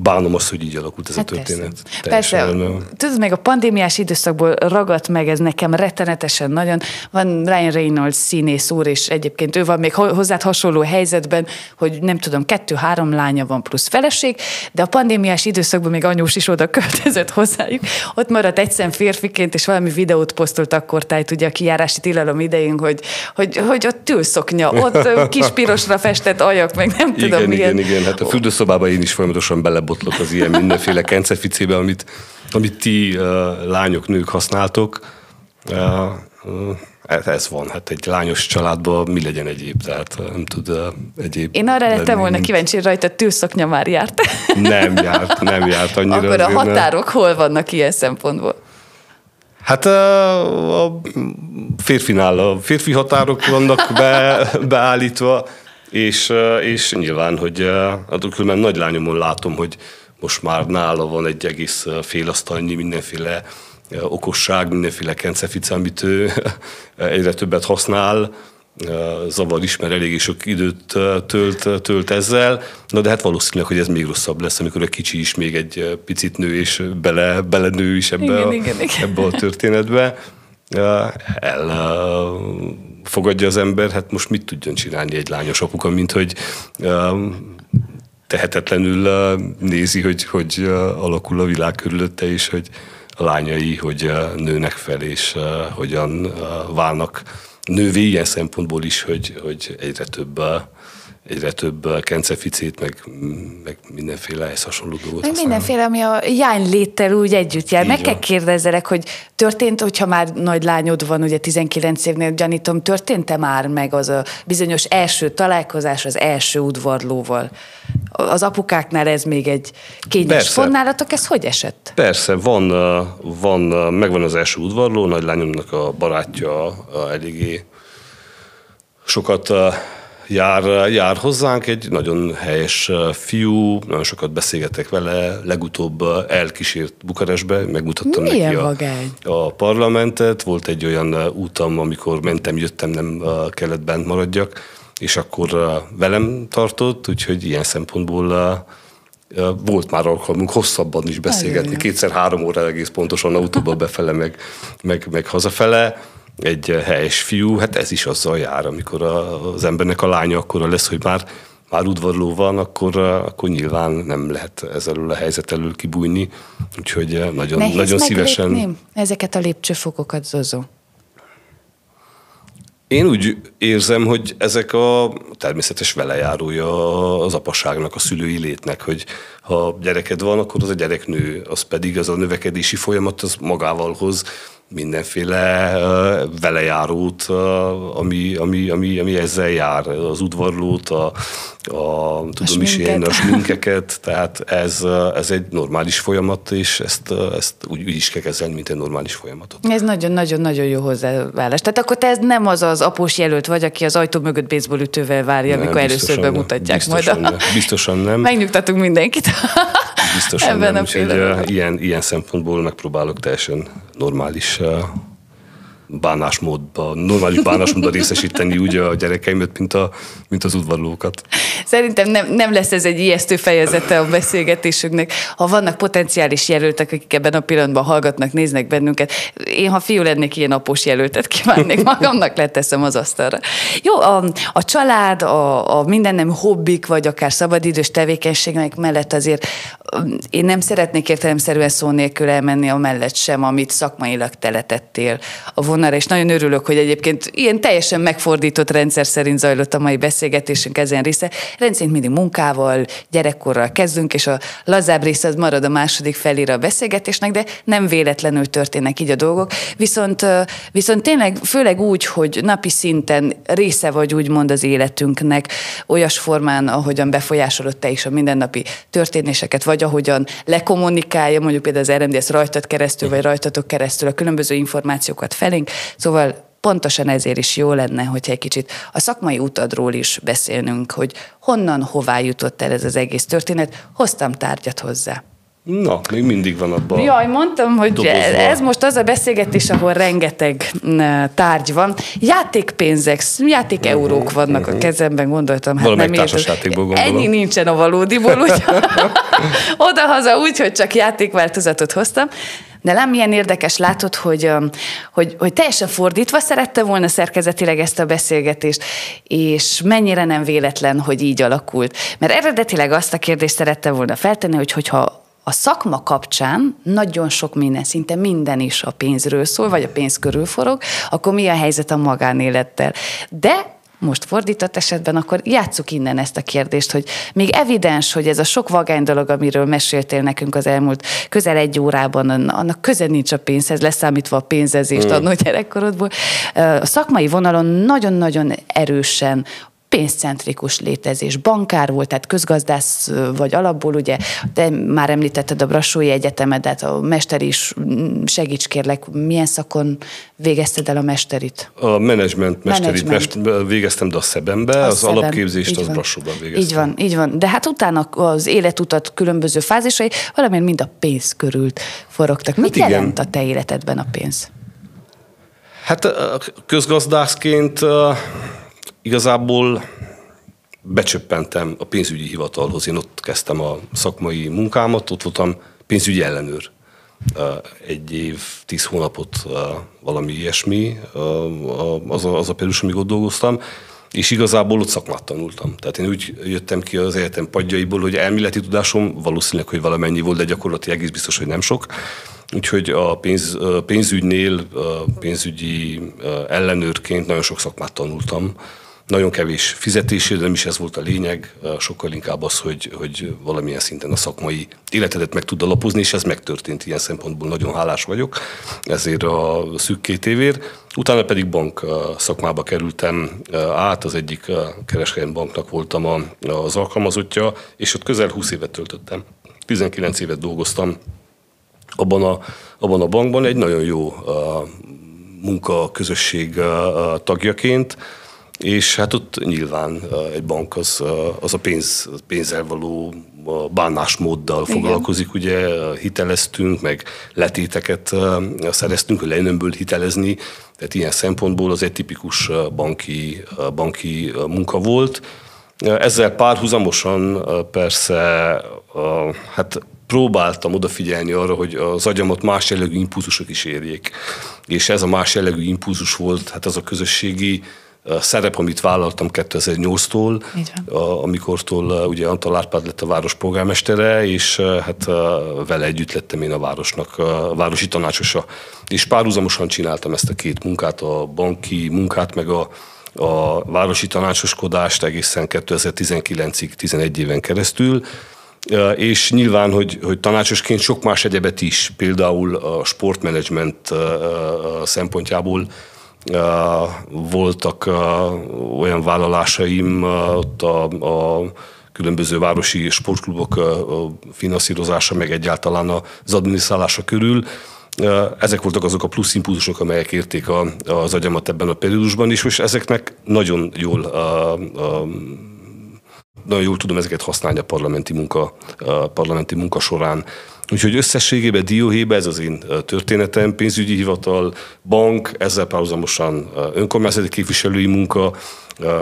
bánom azt, hogy így alakult ez hát a történet. Persze. persze. Tudod, meg a pandémiás időszakból ragadt meg ez nekem rettenetesen nagyon. Van Ryan Reynolds színész úr, és egyébként ő van még hozzád hasonló helyzetben, hogy nem tudom, kettő-három lánya van plusz feleség, de a pandémiás időszakban még anyós is oda költözött hozzájuk. Ott maradt egyszer férfiként, és valami videót posztolt akkor tájt, ugye a kijárási tilalom idején, hogy, hogy, hogy ott tűlszoknya, ott kis pirosra festett ajak, meg nem tudom igen, milyen. Igen, igen, hát a fürdőszobában én is folyamatosan bele belebotlok az ilyen mindenféle kenceficébe, amit, amit ti uh, lányok, nők használtok. Uh, uh, ez van, hát egy lányos családban mi legyen egyéb, tehát nem tud egyéb. Én arra lettem volna mint... kíváncsi, rajta tűszoknya már járt. Nem járt, nem járt annyira. Akkor a határok ne... hol vannak ilyen szempontból? Hát a, a férfinál a férfi határok vannak be, beállítva, és, és nyilván, hogy hát különben nagy lányomon látom, hogy most már nála van egy egész félasztalnyi mindenféle okosság, mindenféle kencefice, amit ő egyre többet használ, zavar ismer, elég sok időt tölt, tölt ezzel, na de hát valószínűleg, hogy ez még rosszabb lesz, amikor a kicsi is még egy picit nő, és bele, bele nő is ebbe, igen, a, igen, igen. ebbe a történetbe. El fogadja az ember, hát most mit tudjon csinálni egy lányos apuka, mint hogy tehetetlenül nézi, hogy, hogy alakul a világ körülötte, és hogy a lányai hogy nőnek fel, és hogyan válnak nővé ilyen szempontból is, hogy, hogy egyre több egyre több kenceficét, meg, meg mindenféle ehhez hasonló dolgot Meg mindenféle, ami a léttel úgy együtt jár. Így meg van. kell kérdezzelek, hogy történt, hogyha már nagy lányod van, ugye 19 évnél gyanítom, történt-e már meg az a bizonyos első találkozás az első udvarlóval? Az apukáknál ez még egy kényes fonnálatok, ez hogy esett? Persze, van, van, megvan az első udvarló, nagylányomnak a barátja eléggé sokat jár, jár hozzánk, egy nagyon helyes fiú, nagyon sokat beszélgetek vele, legutóbb elkísért Bukarestbe, megmutattam Milyen neki vagány? a, a parlamentet, volt egy olyan útam, amikor mentem, jöttem, nem kellett bent maradjak, és akkor velem tartott, úgyhogy ilyen szempontból volt már alkalmunk hosszabban is beszélgetni, kétszer-három óra egész pontosan autóba befele, meg, meg, meg hazafele egy helyes fiú, hát ez is azzal jár, amikor az embernek a lánya akkora lesz, hogy már már udvarló van, akkor, akkor nyilván nem lehet ezzel a helyzet elől kibújni, úgyhogy nagyon, Nehéz nagyon szívesen... ezeket a lépcsőfokokat, Zozó? Én úgy érzem, hogy ezek a természetes velejárója az apasságnak, a szülői létnek, hogy ha gyereked van, akkor az a gyerek nő, az pedig az a növekedési folyamat az magával hoz mindenféle velejárót, ami, ami, ami, ami ezzel jár, az udvarlót, a, a, tudom a is én, a sminkeket, tehát ez, ez egy normális folyamat, és ezt, ezt úgy, úgy is kell kezelni, mint egy normális folyamatot. Ez nagyon-nagyon-nagyon jó hozzávállás. Tehát akkor te ez nem az az após jelölt vagy, aki az ajtó mögött baseball ütővel várja, nem, amikor először bemutatják biztosan majd a... Nem. Biztosan nem. Megnyugtatunk mindenkit. Biztosan Ebben nem. Úgyhogy ilyen, ilyen szempontból megpróbálok teljesen normális bánásmódba, normális bánásmódba részesíteni úgy a gyerekeimet, mint, a, mint az udvarlókat. Szerintem nem, nem lesz ez egy ijesztő fejezete a beszélgetésünknek. Ha vannak potenciális jelöltek, akik ebben a pillanatban hallgatnak, néznek bennünket, én ha fiú lennék, ilyen após jelöltet kívánnék magamnak, leteszem az asztalra. Jó, a, a család, a, a mindennem hobbik, vagy akár szabadidős tevékenységek mellett azért um, én nem szeretnék értelemszerűen szó nélkül elmenni a mellett sem, amit szakmailag teletettél a vonalra, és nagyon örülök, hogy egyébként ilyen teljesen megfordított rendszer szerint zajlott a mai beszélgetésünk ezen része. Rendszerint mindig munkával, gyerekkorral kezdünk, és a lazább része az marad a második felére a beszélgetésnek, de nem véletlenül történnek így a dolgok. Viszont, viszont tényleg főleg úgy, hogy napi szinten része vagy úgymond az életünknek, olyas formán, ahogyan befolyásolod te is a mindennapi történéseket, vagy ahogyan lekommunikálja, mondjuk például az RMDS rajtad keresztül, vagy rajtatok keresztül a különböző információkat felénk. Szóval pontosan ezért is jó lenne, hogyha egy kicsit a szakmai utadról is beszélnünk, hogy honnan, hová jutott el ez az egész történet. Hoztam tárgyat hozzá. Na, még mindig van abban. Jaj, mondtam, hogy dobozva. ez most az a beszélgetés, ahol rengeteg tárgy van. Játékpénzek, játék eurók vannak a kezemben, gondoltam. Hát Valamelyik nem társasjátékból gondolom. Ennyi nincsen a valódiból, úgy oda-haza úgy, hogy csak játékváltozatot hoztam. De nem milyen érdekes látod, hogy, hogy, hogy teljesen fordítva szerette volna szerkezetileg ezt a beszélgetést, és mennyire nem véletlen, hogy így alakult. Mert eredetileg azt a kérdést szerette volna feltenni, hogy hogyha a szakma kapcsán nagyon sok minden, szinte minden is a pénzről szól, vagy a pénz körül forog, akkor mi a helyzet a magánélettel. De most fordított esetben, akkor játsszuk innen ezt a kérdést, hogy még evidens, hogy ez a sok vagány dolog, amiről meséltél nekünk az elmúlt közel egy órában, annak köze nincs a pénzhez, leszámítva a pénzezést mm. annó gyerekkorodból. A szakmai vonalon nagyon-nagyon erősen pénzcentrikus létezés. Bankár volt, tehát közgazdász vagy alapból, ugye, de már említetted a Brassói Egyetemedet, a mester is, segíts kérlek, milyen szakon végezted el a mesterit? A menedzsment mesterit Management. végeztem, de a Szebenbe, az Szeben. alapképzést az Brassóban végeztem. Így van, így van. De hát utána az életutat különböző fázisai valamilyen mind a pénz körült forogtak. Mit hát jelent a te életedben a pénz? Hát közgazdászként Igazából becsöppentem a pénzügyi hivatalhoz, én ott kezdtem a szakmai munkámat, ott voltam pénzügyi ellenőr. Egy év, tíz hónapot, valami ilyesmi, az a, az a periódus, amíg ott dolgoztam, és igazából ott szakmát tanultam. Tehát én úgy jöttem ki az egyetem padjaiból, hogy elméleti tudásom valószínűleg, hogy valamennyi volt, de gyakorlati egész biztos, hogy nem sok. Úgyhogy a pénz, pénzügynél, pénzügyi ellenőrként nagyon sok szakmát tanultam nagyon kevés fizetésé, de nem is ez volt a lényeg, sokkal inkább az, hogy, hogy valamilyen szinten a szakmai életedet meg tud alapozni, és ez megtörtént ilyen szempontból, nagyon hálás vagyok ezért a szűk két évért. Utána pedig bank szakmába kerültem át, az egyik kereskedelmi banknak voltam az alkalmazottja, és ott közel 20 évet töltöttem. 19 évet dolgoztam abban a, abban a bankban, egy nagyon jó munka közösség tagjaként, és hát ott nyilván egy bank az, az a pénz, pénzzel való bánásmóddal Igen. foglalkozik, ugye hiteleztünk, meg letéteket szereztünk, hogy lejnömből hitelezni, tehát ilyen szempontból az egy tipikus banki, banki munka volt. Ezzel párhuzamosan persze hát próbáltam odafigyelni arra, hogy az agyamat más jellegű impulzusok is érjék. És ez a más jellegű impulzus volt, hát az a közösségi szerep, amit vállaltam 2008-tól, amikortól ugye Antal Árpád lett a város polgármestere, és hát vele együtt lettem én a városnak a városi tanácsosa. És párhuzamosan csináltam ezt a két munkát, a banki munkát, meg a, a városi tanácsoskodást egészen 2019-ig, 11 éven keresztül, és nyilván, hogy, hogy tanácsosként sok más egyebet is, például a sportmenedzsment szempontjából voltak olyan vállalásaim ott a, a különböző városi sportklubok finanszírozása, meg egyáltalán az adminisztrálása körül. Ezek voltak azok a plusz impulzusok, amelyek érték az agyamat ebben a periódusban is, és ezeknek nagyon jól nagyon jól tudom ezeket használni a parlamenti munka, a parlamenti munka során. Úgyhogy összességében dióhéjbe ez az én történetem, pénzügyi hivatal, bank, ezzel párhuzamosan önkormányzati képviselői munka,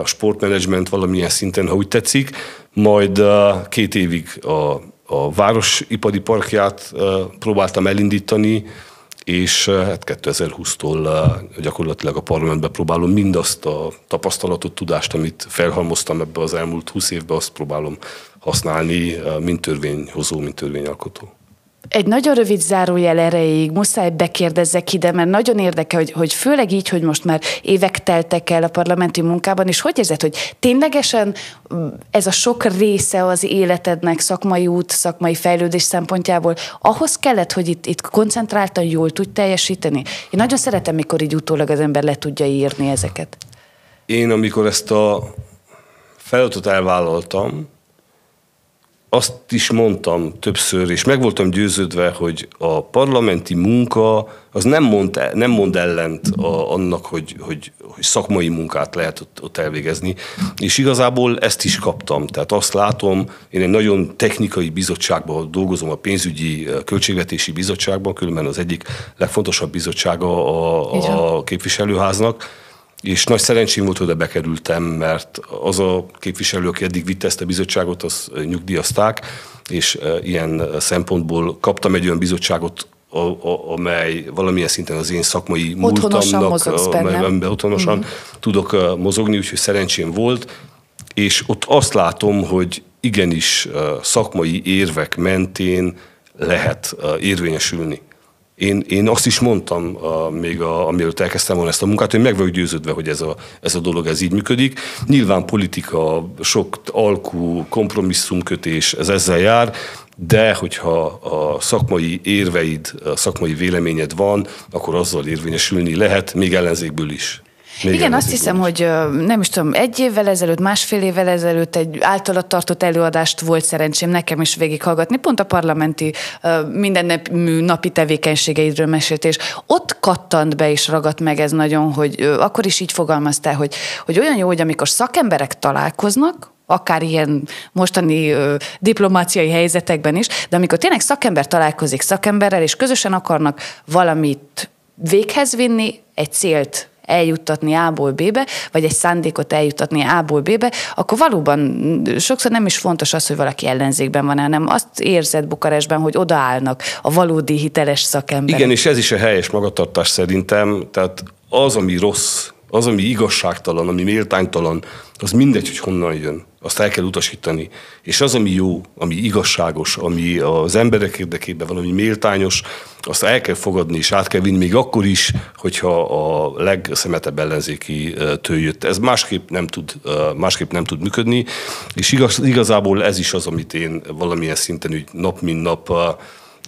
sportmenedzsment valamilyen szinten, ha úgy tetszik, majd két évig a, a városipari parkját próbáltam elindítani, és hát 2020-tól gyakorlatilag a parlamentben próbálom mindazt a tapasztalatot, tudást, amit felhalmoztam ebbe az elmúlt 20 évben, azt próbálom használni, mint törvényhozó, mint törvényalkotó. Egy nagyon rövid zárójel erejéig muszáj bekérdezzek ide, mert nagyon érdekel, hogy, hogy főleg így, hogy most már évek teltek el a parlamenti munkában, és hogy érzed, hogy ténylegesen ez a sok része az életednek, szakmai út, szakmai fejlődés szempontjából, ahhoz kellett, hogy itt, itt koncentráltan jól tud teljesíteni? Én nagyon szeretem, mikor így utólag az ember le tudja írni ezeket. Én, amikor ezt a feladatot elvállaltam, azt is mondtam többször, és meg voltam győződve, hogy a parlamenti munka az nem mond, nem mond ellent a, annak, hogy, hogy, hogy szakmai munkát lehet ott, ott elvégezni. És igazából ezt is kaptam. Tehát azt látom, én egy nagyon technikai bizottságban dolgozom, a pénzügyi költségvetési bizottságban, különben az egyik legfontosabb bizottsága a, a képviselőháznak, és nagy szerencsém volt, hogy bekerültem, mert az a képviselő, aki eddig vitte ezt a bizottságot, az nyugdíjazták, és ilyen szempontból kaptam egy olyan bizottságot, a, a, amely valamilyen szinten az én szakmai múltamnak, amiben otthonosan uh-huh. tudok mozogni, úgyhogy szerencsém volt, és ott azt látom, hogy igenis szakmai érvek mentén lehet érvényesülni. Én, én azt is mondtam, a, még a, amiről elkezdtem volna ezt a munkát, hogy meg vagyok győződve, hogy ez a, ez a dolog ez így működik. Nyilván politika, sok alkú, kompromisszumkötés, ez ezzel jár, de hogyha a szakmai érveid, a szakmai véleményed van, akkor azzal érvényesülni lehet, még ellenzékből is. Még Igen, azt hiszem, hogy nem is tudom, egy évvel ezelőtt, másfél évvel ezelőtt egy általat tartott előadást volt szerencsém nekem is végighallgatni, pont a parlamenti minden napi tevékenységeidről mesélt, és ott kattant be és ragadt meg ez nagyon, hogy akkor is így fogalmaztál, hogy, hogy olyan jó, hogy amikor szakemberek találkoznak, akár ilyen mostani ö, diplomáciai helyzetekben is, de amikor tényleg szakember találkozik szakemberrel, és közösen akarnak valamit véghez vinni, egy célt eljuttatni A-ból B-be, vagy egy szándékot eljuttatni A-ból B-be, akkor valóban sokszor nem is fontos az, hogy valaki ellenzékben van, hanem azt érzed Bukarestben, hogy odaállnak a valódi hiteles szakemberek. Igen, és ez is a helyes magatartás szerintem, tehát az, ami rossz, az, ami igazságtalan, ami méltánytalan, az mindegy, hogy honnan jön azt el kell utasítani. És az, ami jó, ami igazságos, ami az emberek érdekében van, ami méltányos, azt el kell fogadni és át kell vinni, még akkor is, hogyha a legszemetebb ellenzéki től jött. Ez másképp nem tud, másképp nem tud működni, és igaz, igazából ez is az, amit én valamilyen szinten úgy nap mint nap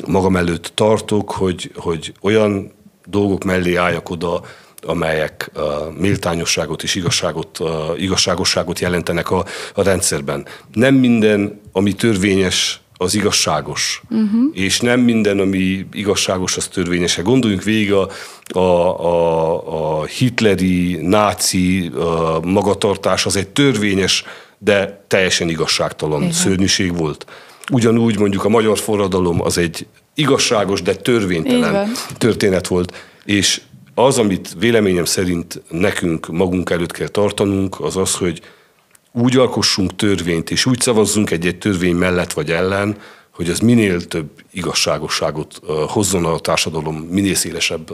magam előtt tartok, hogy, hogy olyan dolgok mellé álljak oda, amelyek méltányosságot és igazságot, igazságosságot jelentenek a, a rendszerben. Nem minden, ami törvényes, az igazságos. Uh-huh. És nem minden, ami igazságos, az törvényes. Gondoljunk végig a, a, a, a hitleri, náci a magatartás, az egy törvényes, de teljesen igazságtalan Igen. szörnyűség volt. Ugyanúgy mondjuk a magyar forradalom az egy igazságos, de törvénytelen történet volt. És az, amit véleményem szerint nekünk magunk előtt kell tartanunk, az az, hogy úgy alkossunk törvényt, és úgy szavazzunk egy-egy törvény mellett vagy ellen, hogy az minél több igazságosságot hozzon a társadalom minél szélesebb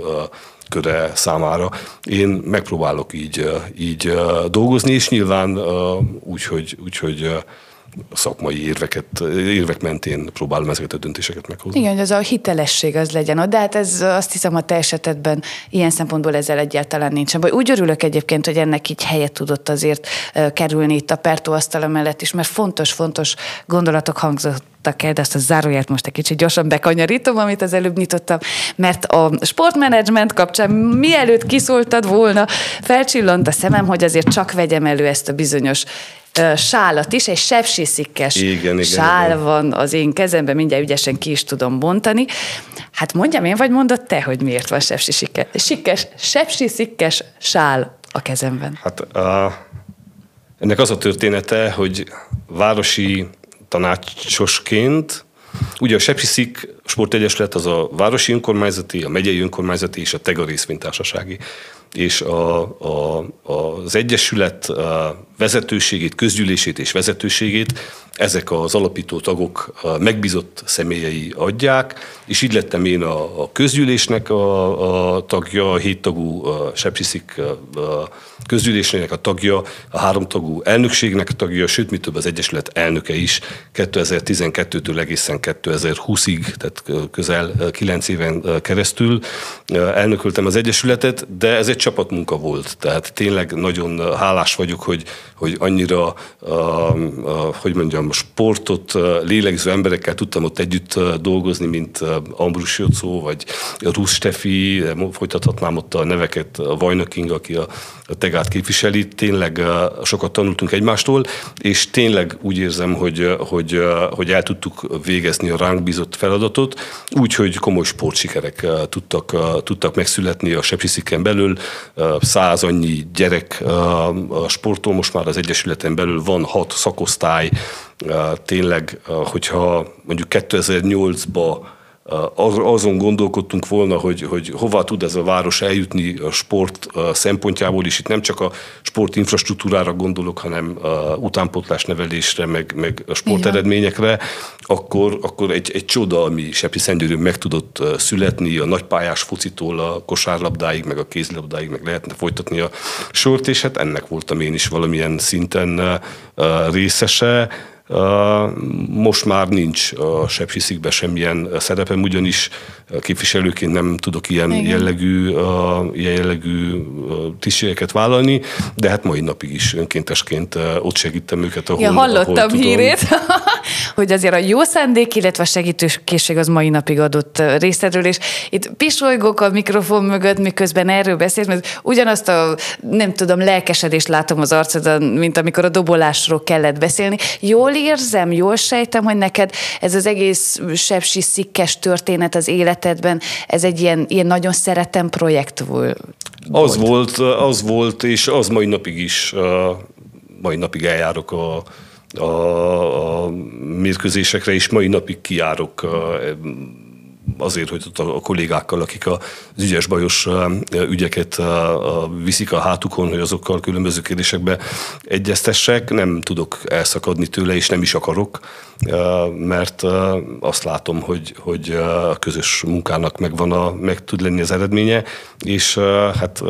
köre számára. Én megpróbálok így, így dolgozni, és nyilván úgy, hogy, úgy, hogy szakmai érveket, érvek mentén próbálom ezeket a döntéseket meghozni. Igen, hogy az a hitelesség az legyen ott, de hát ez azt hiszem a te esetedben ilyen szempontból ezzel egyáltalán nincsen baj. Úgy örülök egyébként, hogy ennek így helyet tudott azért kerülni itt a Pertó asztala mellett is, mert fontos-fontos gondolatok hangzottak el, de azt a záróját most egy kicsit gyorsan bekanyarítom, amit az előbb nyitottam, mert a sportmenedzsment kapcsán mielőtt kiszóltad volna, felcsillant a szemem, hogy azért csak vegyem elő ezt a bizonyos sálat is, egy sepsiszikkes igen, sál igen. van az én kezemben, mindjárt ügyesen ki is tudom bontani. Hát mondjam én, vagy mondod te, hogy miért van sepsisikkes, sepsiszikkes sál a kezemben? Hát a, ennek az a története, hogy városi tanácsosként Ugye a Sepsiszik sportegyesület az a városi önkormányzati, a megyei önkormányzati és a Tega részvénytársasági és a, a, az Egyesület vezetőségét, közgyűlését és vezetőségét ezek az alapító tagok megbízott személyei adják, és így lettem én a, a közgyűlésnek a, a tagja, a héttagú Sepsiszik közgyűlésnek a tagja, a háromtagú elnökségnek a tagja, sőt, mi több az Egyesület elnöke is. 2012-től egészen 2020-ig, tehát közel 9 éven keresztül elnököltem az Egyesületet, de ez egy csapatmunka volt, tehát tényleg nagyon hálás vagyok, hogy, hogy annyira, a, a, hogy mondjam, sportot lélegző emberekkel tudtam ott együtt dolgozni, mint Ambrus Jocó, vagy Rusz Stefi, folytathatnám ott a neveket, a Vajnaking, aki a, a Tegát képviseli, tényleg sokat tanultunk egymástól, és tényleg úgy érzem, hogy, hogy, hogy el tudtuk végezni a ránk bízott feladatot, úgyhogy komoly sportsikerek tudtak, tudtak megszületni a Sepsisziken belül, száz annyi gyerek sportol, most már az Egyesületen belül van hat szakosztály, tényleg, hogyha mondjuk 2008-ban azon gondolkodtunk volna, hogy, hogy hova tud ez a város eljutni a sport szempontjából is. Itt nem csak a sport infrastruktúrára gondolok, hanem a utánpótlás nevelésre, meg, meg a sporteredményekre, akkor, akkor egy, egy csoda, ami Sepi Szentgyőrűn meg tudott születni, a nagypályás focitól a kosárlabdáig, meg a kézilabdáig, meg lehetne folytatni a sort, és hát ennek voltam én is valamilyen szinten részese most már nincs a Sepsiszikben semmilyen szerepem, ugyanis képviselőként nem tudok ilyen Igen. jellegű, ilyen jellegű tisztségeket vállalni, de hát mai napig is önkéntesként ott segítem őket, ahol, ja, hallottam ahol hírét, hogy azért a jó szándék, illetve a segítőkészség az mai napig adott részedről, és itt pisolygok a mikrofon mögött, miközben erről beszélsz, mert ugyanazt a, nem tudom, lelkesedést látom az arcodon, mint amikor a dobolásról kellett beszélni. Jól érzem, jól sejtem, hogy neked ez az egész sepsi szikkes történet az életedben, ez egy ilyen, ilyen nagyon szeretem projekt volt. Az volt, az volt, és az mai napig is, mai napig eljárok a, a, a mérkőzésekre, és mai napig kijárok azért, hogy ott a kollégákkal, akik az ügyes bajos ügyeket viszik a hátukon, hogy azokkal különböző kérdésekbe egyeztessek, nem tudok elszakadni tőle, és nem is akarok, mert azt látom, hogy, hogy a közös munkának megvan a, meg tud lenni az eredménye, és hát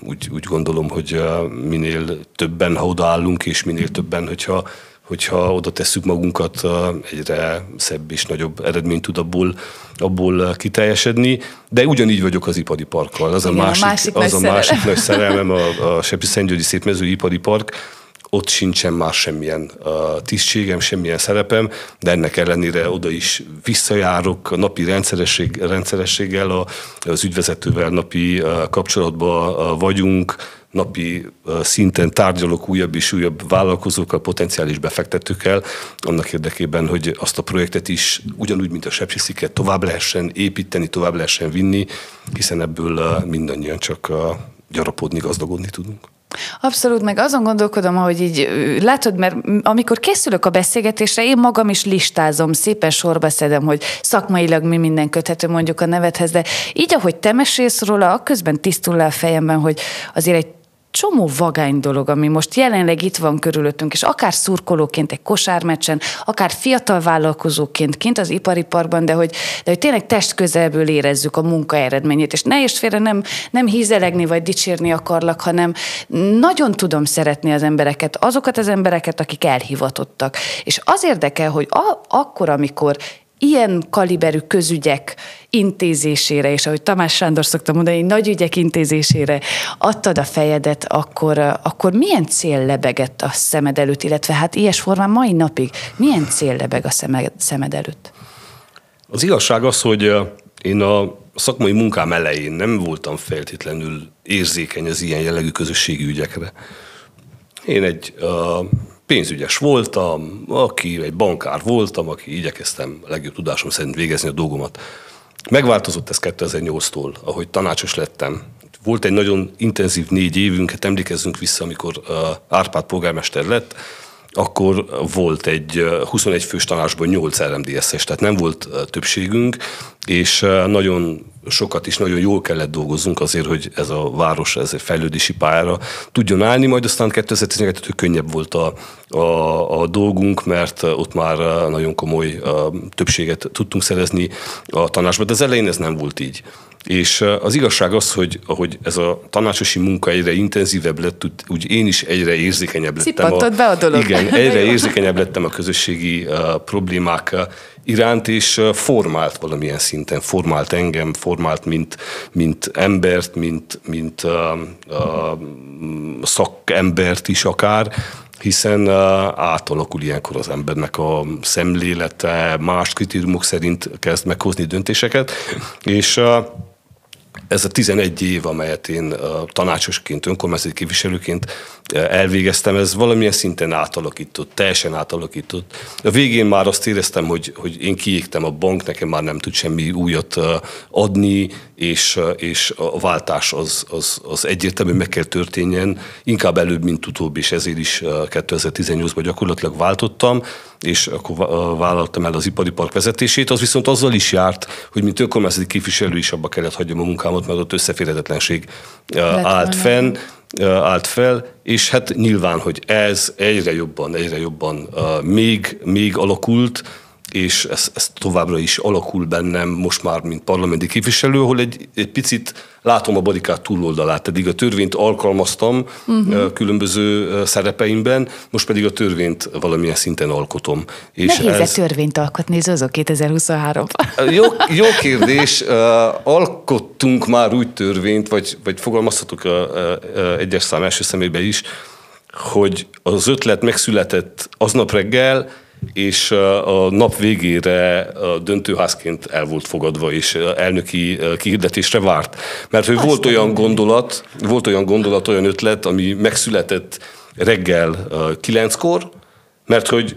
úgy, úgy gondolom, hogy minél többen, ha odaállunk, és minél többen, hogyha hogyha oda tesszük magunkat, egyre szebb és nagyobb eredményt tud abból, abból kiteljesedni. De ugyanígy vagyok az ipari parkkal. Az Igen, a másik, a másik az a másik nagy szerelmem, a, a Sepi Szentgyörgyi Szépmező ipari park. Ott sincsen már semmilyen uh, tisztségem, semmilyen szerepem, de ennek ellenére oda is visszajárok napi rendszeresség, rendszerességgel, a, az ügyvezetővel napi uh, kapcsolatban uh, vagyunk, napi szinten tárgyalok újabb és újabb vállalkozókkal, potenciális befektetőkkel, annak érdekében, hogy azt a projektet is ugyanúgy, mint a sepsisziket tovább lehessen építeni, tovább lehessen vinni, hiszen ebből mindannyian csak gyarapodni, gazdagodni tudunk. Abszolút, meg azon gondolkodom, hogy így látod, mert amikor készülök a beszélgetésre, én magam is listázom, szépen sorba szedem, hogy szakmailag mi minden köthető mondjuk a nevethez, de így, ahogy te mesélsz róla, közben tisztul le a fejemben, hogy azért egy csomó vagány dolog, ami most jelenleg itt van körülöttünk, és akár szurkolóként egy kosármeccsen, akár fiatal vállalkozóként kint az ipari parkban, de hogy, de hogy tényleg test közelből érezzük a munka eredményét, és ne is félre nem, nem hízelegni vagy dicsérni akarlak, hanem nagyon tudom szeretni az embereket, azokat az embereket, akik elhivatottak. És az érdekel, hogy a, akkor, amikor ilyen kaliberű közügyek intézésére, és ahogy Tamás Sándor szokta mondani, nagy ügyek intézésére adtad a fejedet, akkor, akkor milyen cél lebegett a szemed előtt, illetve hát ilyes formán mai napig milyen cél lebeg a szemed előtt? Az igazság az, hogy én a szakmai munkám elején nem voltam feltétlenül érzékeny az ilyen jellegű közösségi ügyekre. Én egy uh, pénzügyes voltam, aki egy bankár voltam, aki igyekeztem legjobb tudásom szerint végezni a dolgomat. Megváltozott ez 2008-tól, ahogy tanácsos lettem. Volt egy nagyon intenzív négy évünk, hát emlékezzünk vissza, amikor Árpád polgármester lett, akkor volt egy 21 fős tanácsban 8 RMDS-es, tehát nem volt többségünk, és nagyon sokat is nagyon jól kellett dolgoznunk azért, hogy ez a város ez egy fejlődési pályára tudjon állni, majd aztán 2012 könnyebb volt a, a, a dolgunk, mert ott már nagyon komoly többséget tudtunk szerezni a tanácsban, de az elején ez nem volt így. És az igazság az, hogy ahogy ez a tanácsosi munka egyre intenzívebb lett, úgy én is egyre érzékenyebb lettem. A, be a dolog. Igen, egyre érzékenyebb lettem a közösségi uh, problémák iránt, és formált valamilyen szinten, formált engem, formált mint, mint embert, mint, mint uh, uh, szakembert is akár, hiszen átalakul ilyenkor az embernek a szemlélete, más kritériumok szerint kezd meghozni döntéseket, és ez a 11 év, amelyet én tanácsosként, önkormányzati képviselőként elvégeztem, ez valamilyen szinten átalakított, teljesen átalakított. A végén már azt éreztem, hogy, hogy én kiégtem a bank, nekem már nem tud semmi újat adni, és, és a váltás az, az, az egyértelműen meg kell történjen, inkább előbb, mint utóbb, és ezért is 2018-ban gyakorlatilag váltottam, és akkor vállaltam el az ipari park vezetését, az viszont azzal is járt, hogy mint önkormányzati képviselő is abba kellett hagyjam a munkámat, mert ott összeférhetetlenség állt fenn, állt fel, és hát nyilván, hogy ez egyre jobban, egyre jobban még, még alakult, és ez, ez továbbra is alakul bennem most már, mint parlamenti képviselő, ahol egy, egy picit látom a barikát túloldalát. Eddig a törvényt alkalmaztam uh-huh. különböző szerepeimben, most pedig a törvényt valamilyen szinten alkotom. És Nehéz ez... törvényt alkotni, Zozó 2023-ban? Jó, jó kérdés. Alkottunk már úgy törvényt, vagy, vagy fogalmazhatok a, a, a egyes szám első szemébe is, hogy az ötlet megszületett aznap reggel, és a nap végére döntőházként el volt fogadva, és elnöki kihirdetésre várt. Mert hogy volt olyan gondolat, volt olyan gondolat, olyan ötlet, ami megszületett reggel kilenckor, mert hogy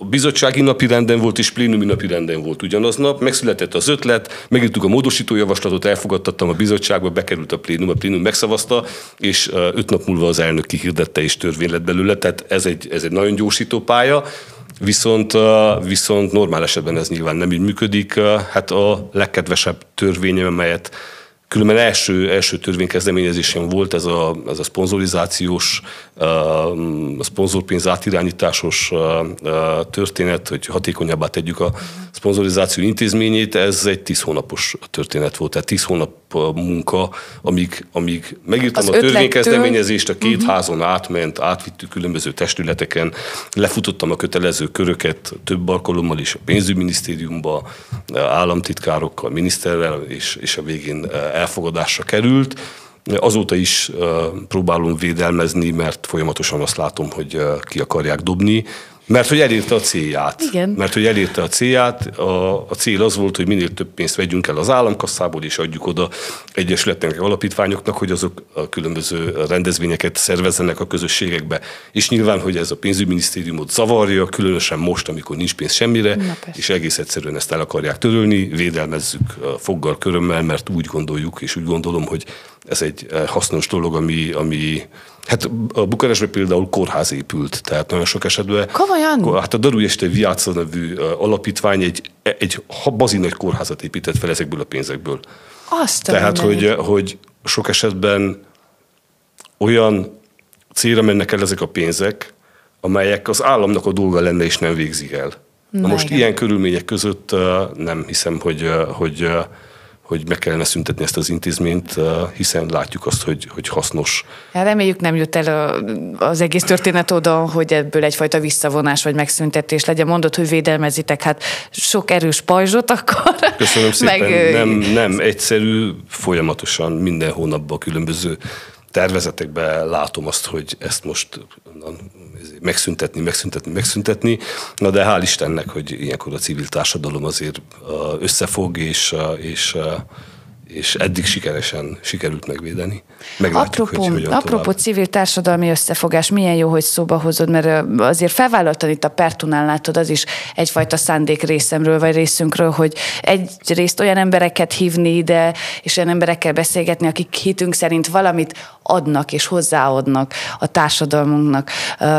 a bizottsági napi renden volt, és plénumi napi renden volt ugyanaznap, megszületett az ötlet, megírtuk a módosító javaslatot, elfogadtattam a bizottságba, bekerült a plénum, a plénum megszavazta, és öt nap múlva az elnök kihirdette, és törvény lett belőle, tehát ez egy, ez egy nagyon gyorsító pálya. Viszont, viszont normál esetben ez nyilván nem így működik. Hát a legkedvesebb törvényem, amelyet Különben első, első törvénykezdeményezésem volt ez a, ez a szponzorizációs, a szponzorpénz átirányításos történet, hogy hatékonyabbá tegyük a szponzorizáció intézményét. Ez egy tíz hónapos történet volt, tehát tíz hónap munka, amíg, amíg megírtam az a törvénykezdeményezést, a két uh-huh. házon átment, átvittük különböző testületeken, lefutottam a kötelező köröket több alkalommal is a pénzügyminisztériumba, államtitkárokkal, miniszterrel, és, és a végén elfogadásra került. Azóta is próbálom védelmezni, mert folyamatosan azt látom, hogy ki akarják dobni. Mert hogy elérte a célját. Igen. Mert hogy elérte a célját. A, a cél az volt, hogy minél több pénzt vegyünk el az államkasszából, és adjuk oda egyesületnek, alapítványoknak, hogy azok a különböző rendezvényeket szervezzenek a közösségekbe. És nyilván, hogy ez a pénzügyminisztériumot zavarja, különösen most, amikor nincs pénz semmire, és egész egyszerűen ezt el akarják törölni, védelmezzük foggal, körömmel, mert úgy gondoljuk, és úgy gondolom, hogy ez egy hasznos dolog, ami, ami Hát a Bukarestben például kórház épült, tehát nagyon sok esetben. Komolyan? Hát a Daru Este Viáca nevű alapítvány egy, egy bazi nagy kórházat épített fel ezekből a pénzekből. Azt Tehát, hogy, hogy sok esetben olyan célra mennek el ezek a pénzek, amelyek az államnak a dolga lenne, és nem végzik el. Na, Na most igen. ilyen körülmények között nem hiszem, hogy, hogy hogy meg kellene szüntetni ezt az intézményt, hiszen látjuk azt, hogy, hogy hasznos. Hát reméljük nem jut el az egész történet oda, hogy ebből egyfajta visszavonás vagy megszüntetés legyen. Mondod, hogy védelmezitek, hát sok erős pajzsot akkor. Köszönöm szépen. Meg... Nem, nem egyszerű, folyamatosan minden hónapban különböző tervezetekben látom azt, hogy ezt most megszüntetni, megszüntetni, megszüntetni. Na de hál' Istennek, hogy ilyenkor a civil társadalom azért összefog, és, és és eddig sikeresen sikerült megvédeni. Meglátjuk, apropó, hogy apropó tovább. civil társadalmi összefogás, milyen jó, hogy szóba hozod, mert azért felvállaltan itt a Pertunál látod, az is egyfajta szándék részemről, vagy részünkről, hogy egyrészt olyan embereket hívni ide, és olyan emberekkel beszélgetni, akik hitünk szerint valamit adnak és hozzáadnak a társadalmunknak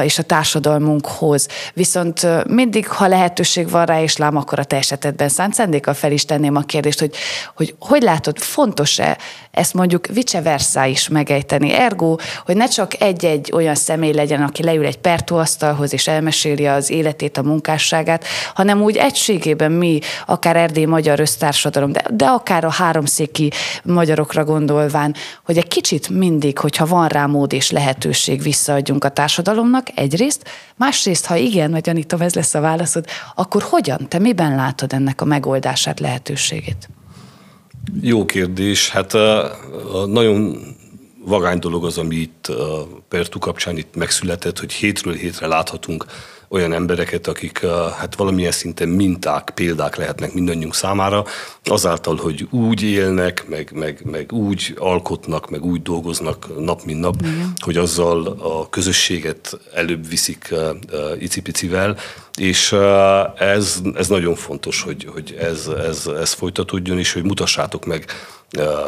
és a társadalmunkhoz. Viszont mindig, ha lehetőség van rá, és lám, akkor a te esetedben szánt szándékkal fel is tenném a kérdést, hogy hogy, hogy látod fontos-e ezt mondjuk vice versa is megejteni. Ergo, hogy ne csak egy-egy olyan személy legyen, aki leül egy pertóasztalhoz és elmeséli az életét, a munkásságát, hanem úgy egységében mi, akár Erdély Magyar Össztársadalom, de, de akár a háromszéki magyarokra gondolván, hogy egy kicsit mindig, hogyha van rá mód és lehetőség, visszaadjunk a társadalomnak egyrészt, másrészt, ha igen, vagy Anita, ez lesz a válaszod, akkor hogyan, te miben látod ennek a megoldását, lehetőségét? Jó kérdés. Hát nagyon vagány dolog az, ami itt Pertu kapcsán itt megszületett, hogy hétről hétre láthatunk olyan embereket, akik hát valamilyen szinten minták, példák lehetnek mindannyiunk számára, azáltal, hogy úgy élnek, meg, meg, meg úgy alkotnak, meg úgy dolgoznak nap, mint nap, Igen. hogy azzal a közösséget előbb viszik icipicivel, és ez, ez nagyon fontos, hogy, hogy ez, ez, ez folytatódjon, és hogy mutassátok meg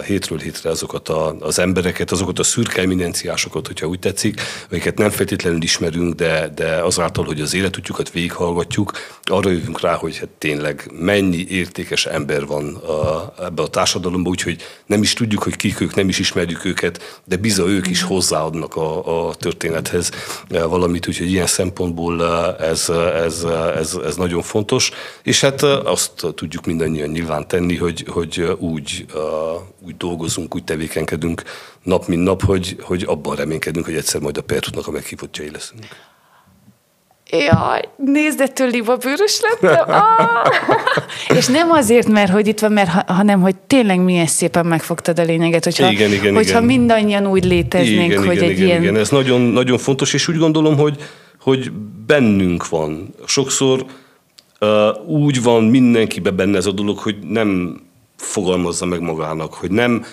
hétről hétre azokat a, az embereket, azokat a szürke eminenciásokat, hogyha úgy tetszik, amiket nem feltétlenül ismerünk, de, de azáltal, hogy az életútjukat végighallgatjuk, arra jövünk rá, hogy hát tényleg mennyi értékes ember van a, ebbe a társadalomban, úgyhogy nem is tudjuk, hogy kik ők, nem is ismerjük őket, de bizony ők is hozzáadnak a, a történethez valamit, úgyhogy ilyen szempontból ez, ez, ez, ez nagyon fontos, és hát azt tudjuk mindannyian nyilván tenni, hogy, hogy úgy úgy dolgozunk, úgy tevékenykedünk nap, mint nap, hogy, hogy abban reménykedünk, hogy egyszer majd a Pertutnak a meghívottjai leszünk. Jaj, nézd, ettől libabőrös lettem. Ah! És nem azért, mert hogy itt van, mert, hanem hogy tényleg milyen szépen megfogtad a lényeget, hogyha, igen, igen, hogyha igen. mindannyian úgy léteznénk, igen, hogy igen, egy igen, ilyen... Igen, ez nagyon, nagyon fontos, és úgy gondolom, hogy, hogy bennünk van. Sokszor uh, úgy van mindenkibe benne ez a dolog, hogy nem fogalmazza meg magának, hogy nem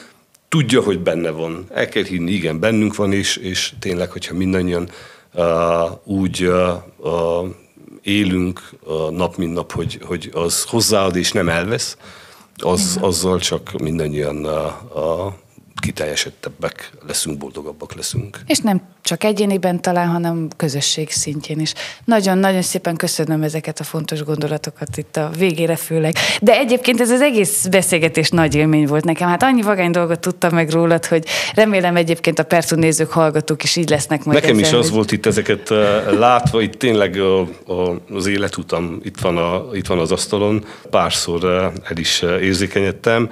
tudja, hogy benne van. El kell hinni, igen, bennünk van, és, és tényleg, hogyha mindannyian uh, úgy uh, uh, élünk uh, nap, mint nap, hogy, hogy az hozzáad és nem elvesz, az, azzal csak mindannyian uh, uh, kiteljesedtebbek leszünk, boldogabbak leszünk. És nem csak egyéniben talán, hanem közösség szintjén is. Nagyon-nagyon szépen köszönöm ezeket a fontos gondolatokat itt a végére főleg. De egyébként ez az egész beszélgetés nagy élmény volt nekem. Hát annyi vagány dolgot tudtam meg rólad, hogy remélem egyébként a Pertu nézők, hallgatók is így lesznek majd. Nekem ezzel, is az hogy... volt itt ezeket látva, itt tényleg a, a, az életutam itt van, a, itt van az asztalon. Párszor el is érzékenyedtem.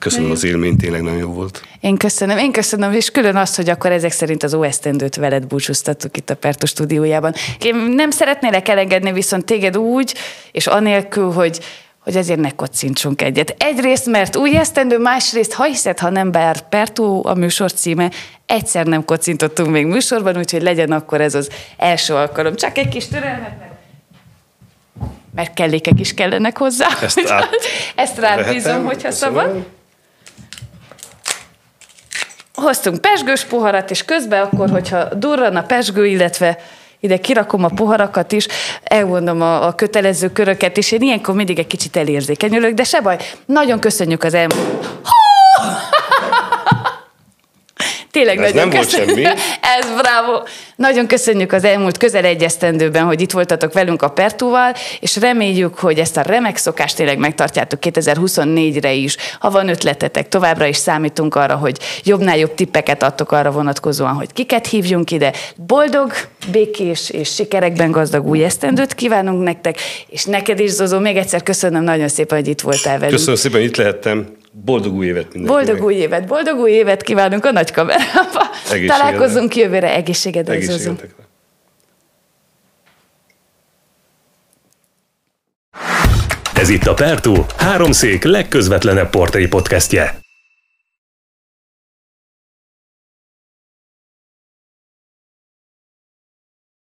Köszönöm az élményt, tényleg nagyon jó volt. Én köszönöm, én köszönöm, és külön azt, hogy akkor ezek szerint az OSZT veled búcsúztattuk itt a Pertu stúdiójában. Én nem szeretnélek elengedni viszont téged úgy, és anélkül, hogy hogy ezért ne kocincsunk egyet. Egyrészt, mert új esztendő, másrészt, ha hiszed, ha nem, bár Pertó a műsor címe, egyszer nem kocintottunk még műsorban, úgyhogy legyen akkor ez az első alkalom. Csak egy kis türelmet, mert mert kellékek is kellenek hozzá. Ezt, át... Ezt rád bízom, hogyha szabad hoztunk pesgős poharat, és közben akkor, hogyha durran a pesgő, illetve ide kirakom a poharakat is, elmondom a, a kötelező köröket is, én ilyenkor mindig egy kicsit elérzékenyülök, de se baj, nagyon köszönjük az elmúlt... Tényleg Ez nagyon nem köszönjük. volt semmi. Ez bravo. Nagyon köszönjük az elmúlt közel egy esztendőben, hogy itt voltatok velünk a Pertúval, és reméljük, hogy ezt a remek szokást tényleg megtartjátok 2024-re is. Ha van ötletetek, továbbra is számítunk arra, hogy jobbnál jobb tippeket adtok arra vonatkozóan, hogy kiket hívjunk ide. Boldog, békés és sikerekben gazdag új esztendőt kívánunk nektek, és neked is, Zozó, még egyszer köszönöm nagyon szépen, hogy itt voltál velünk. Köszönöm szépen, itt lehettem. Boldog új évet mindenkinek. Boldog új évet, boldog új évet kívánunk a nagy kamerába. Találkozunk jövőre, egészségedre. Ez itt a Pertú, háromszék legközvetlenebb portré podcastje.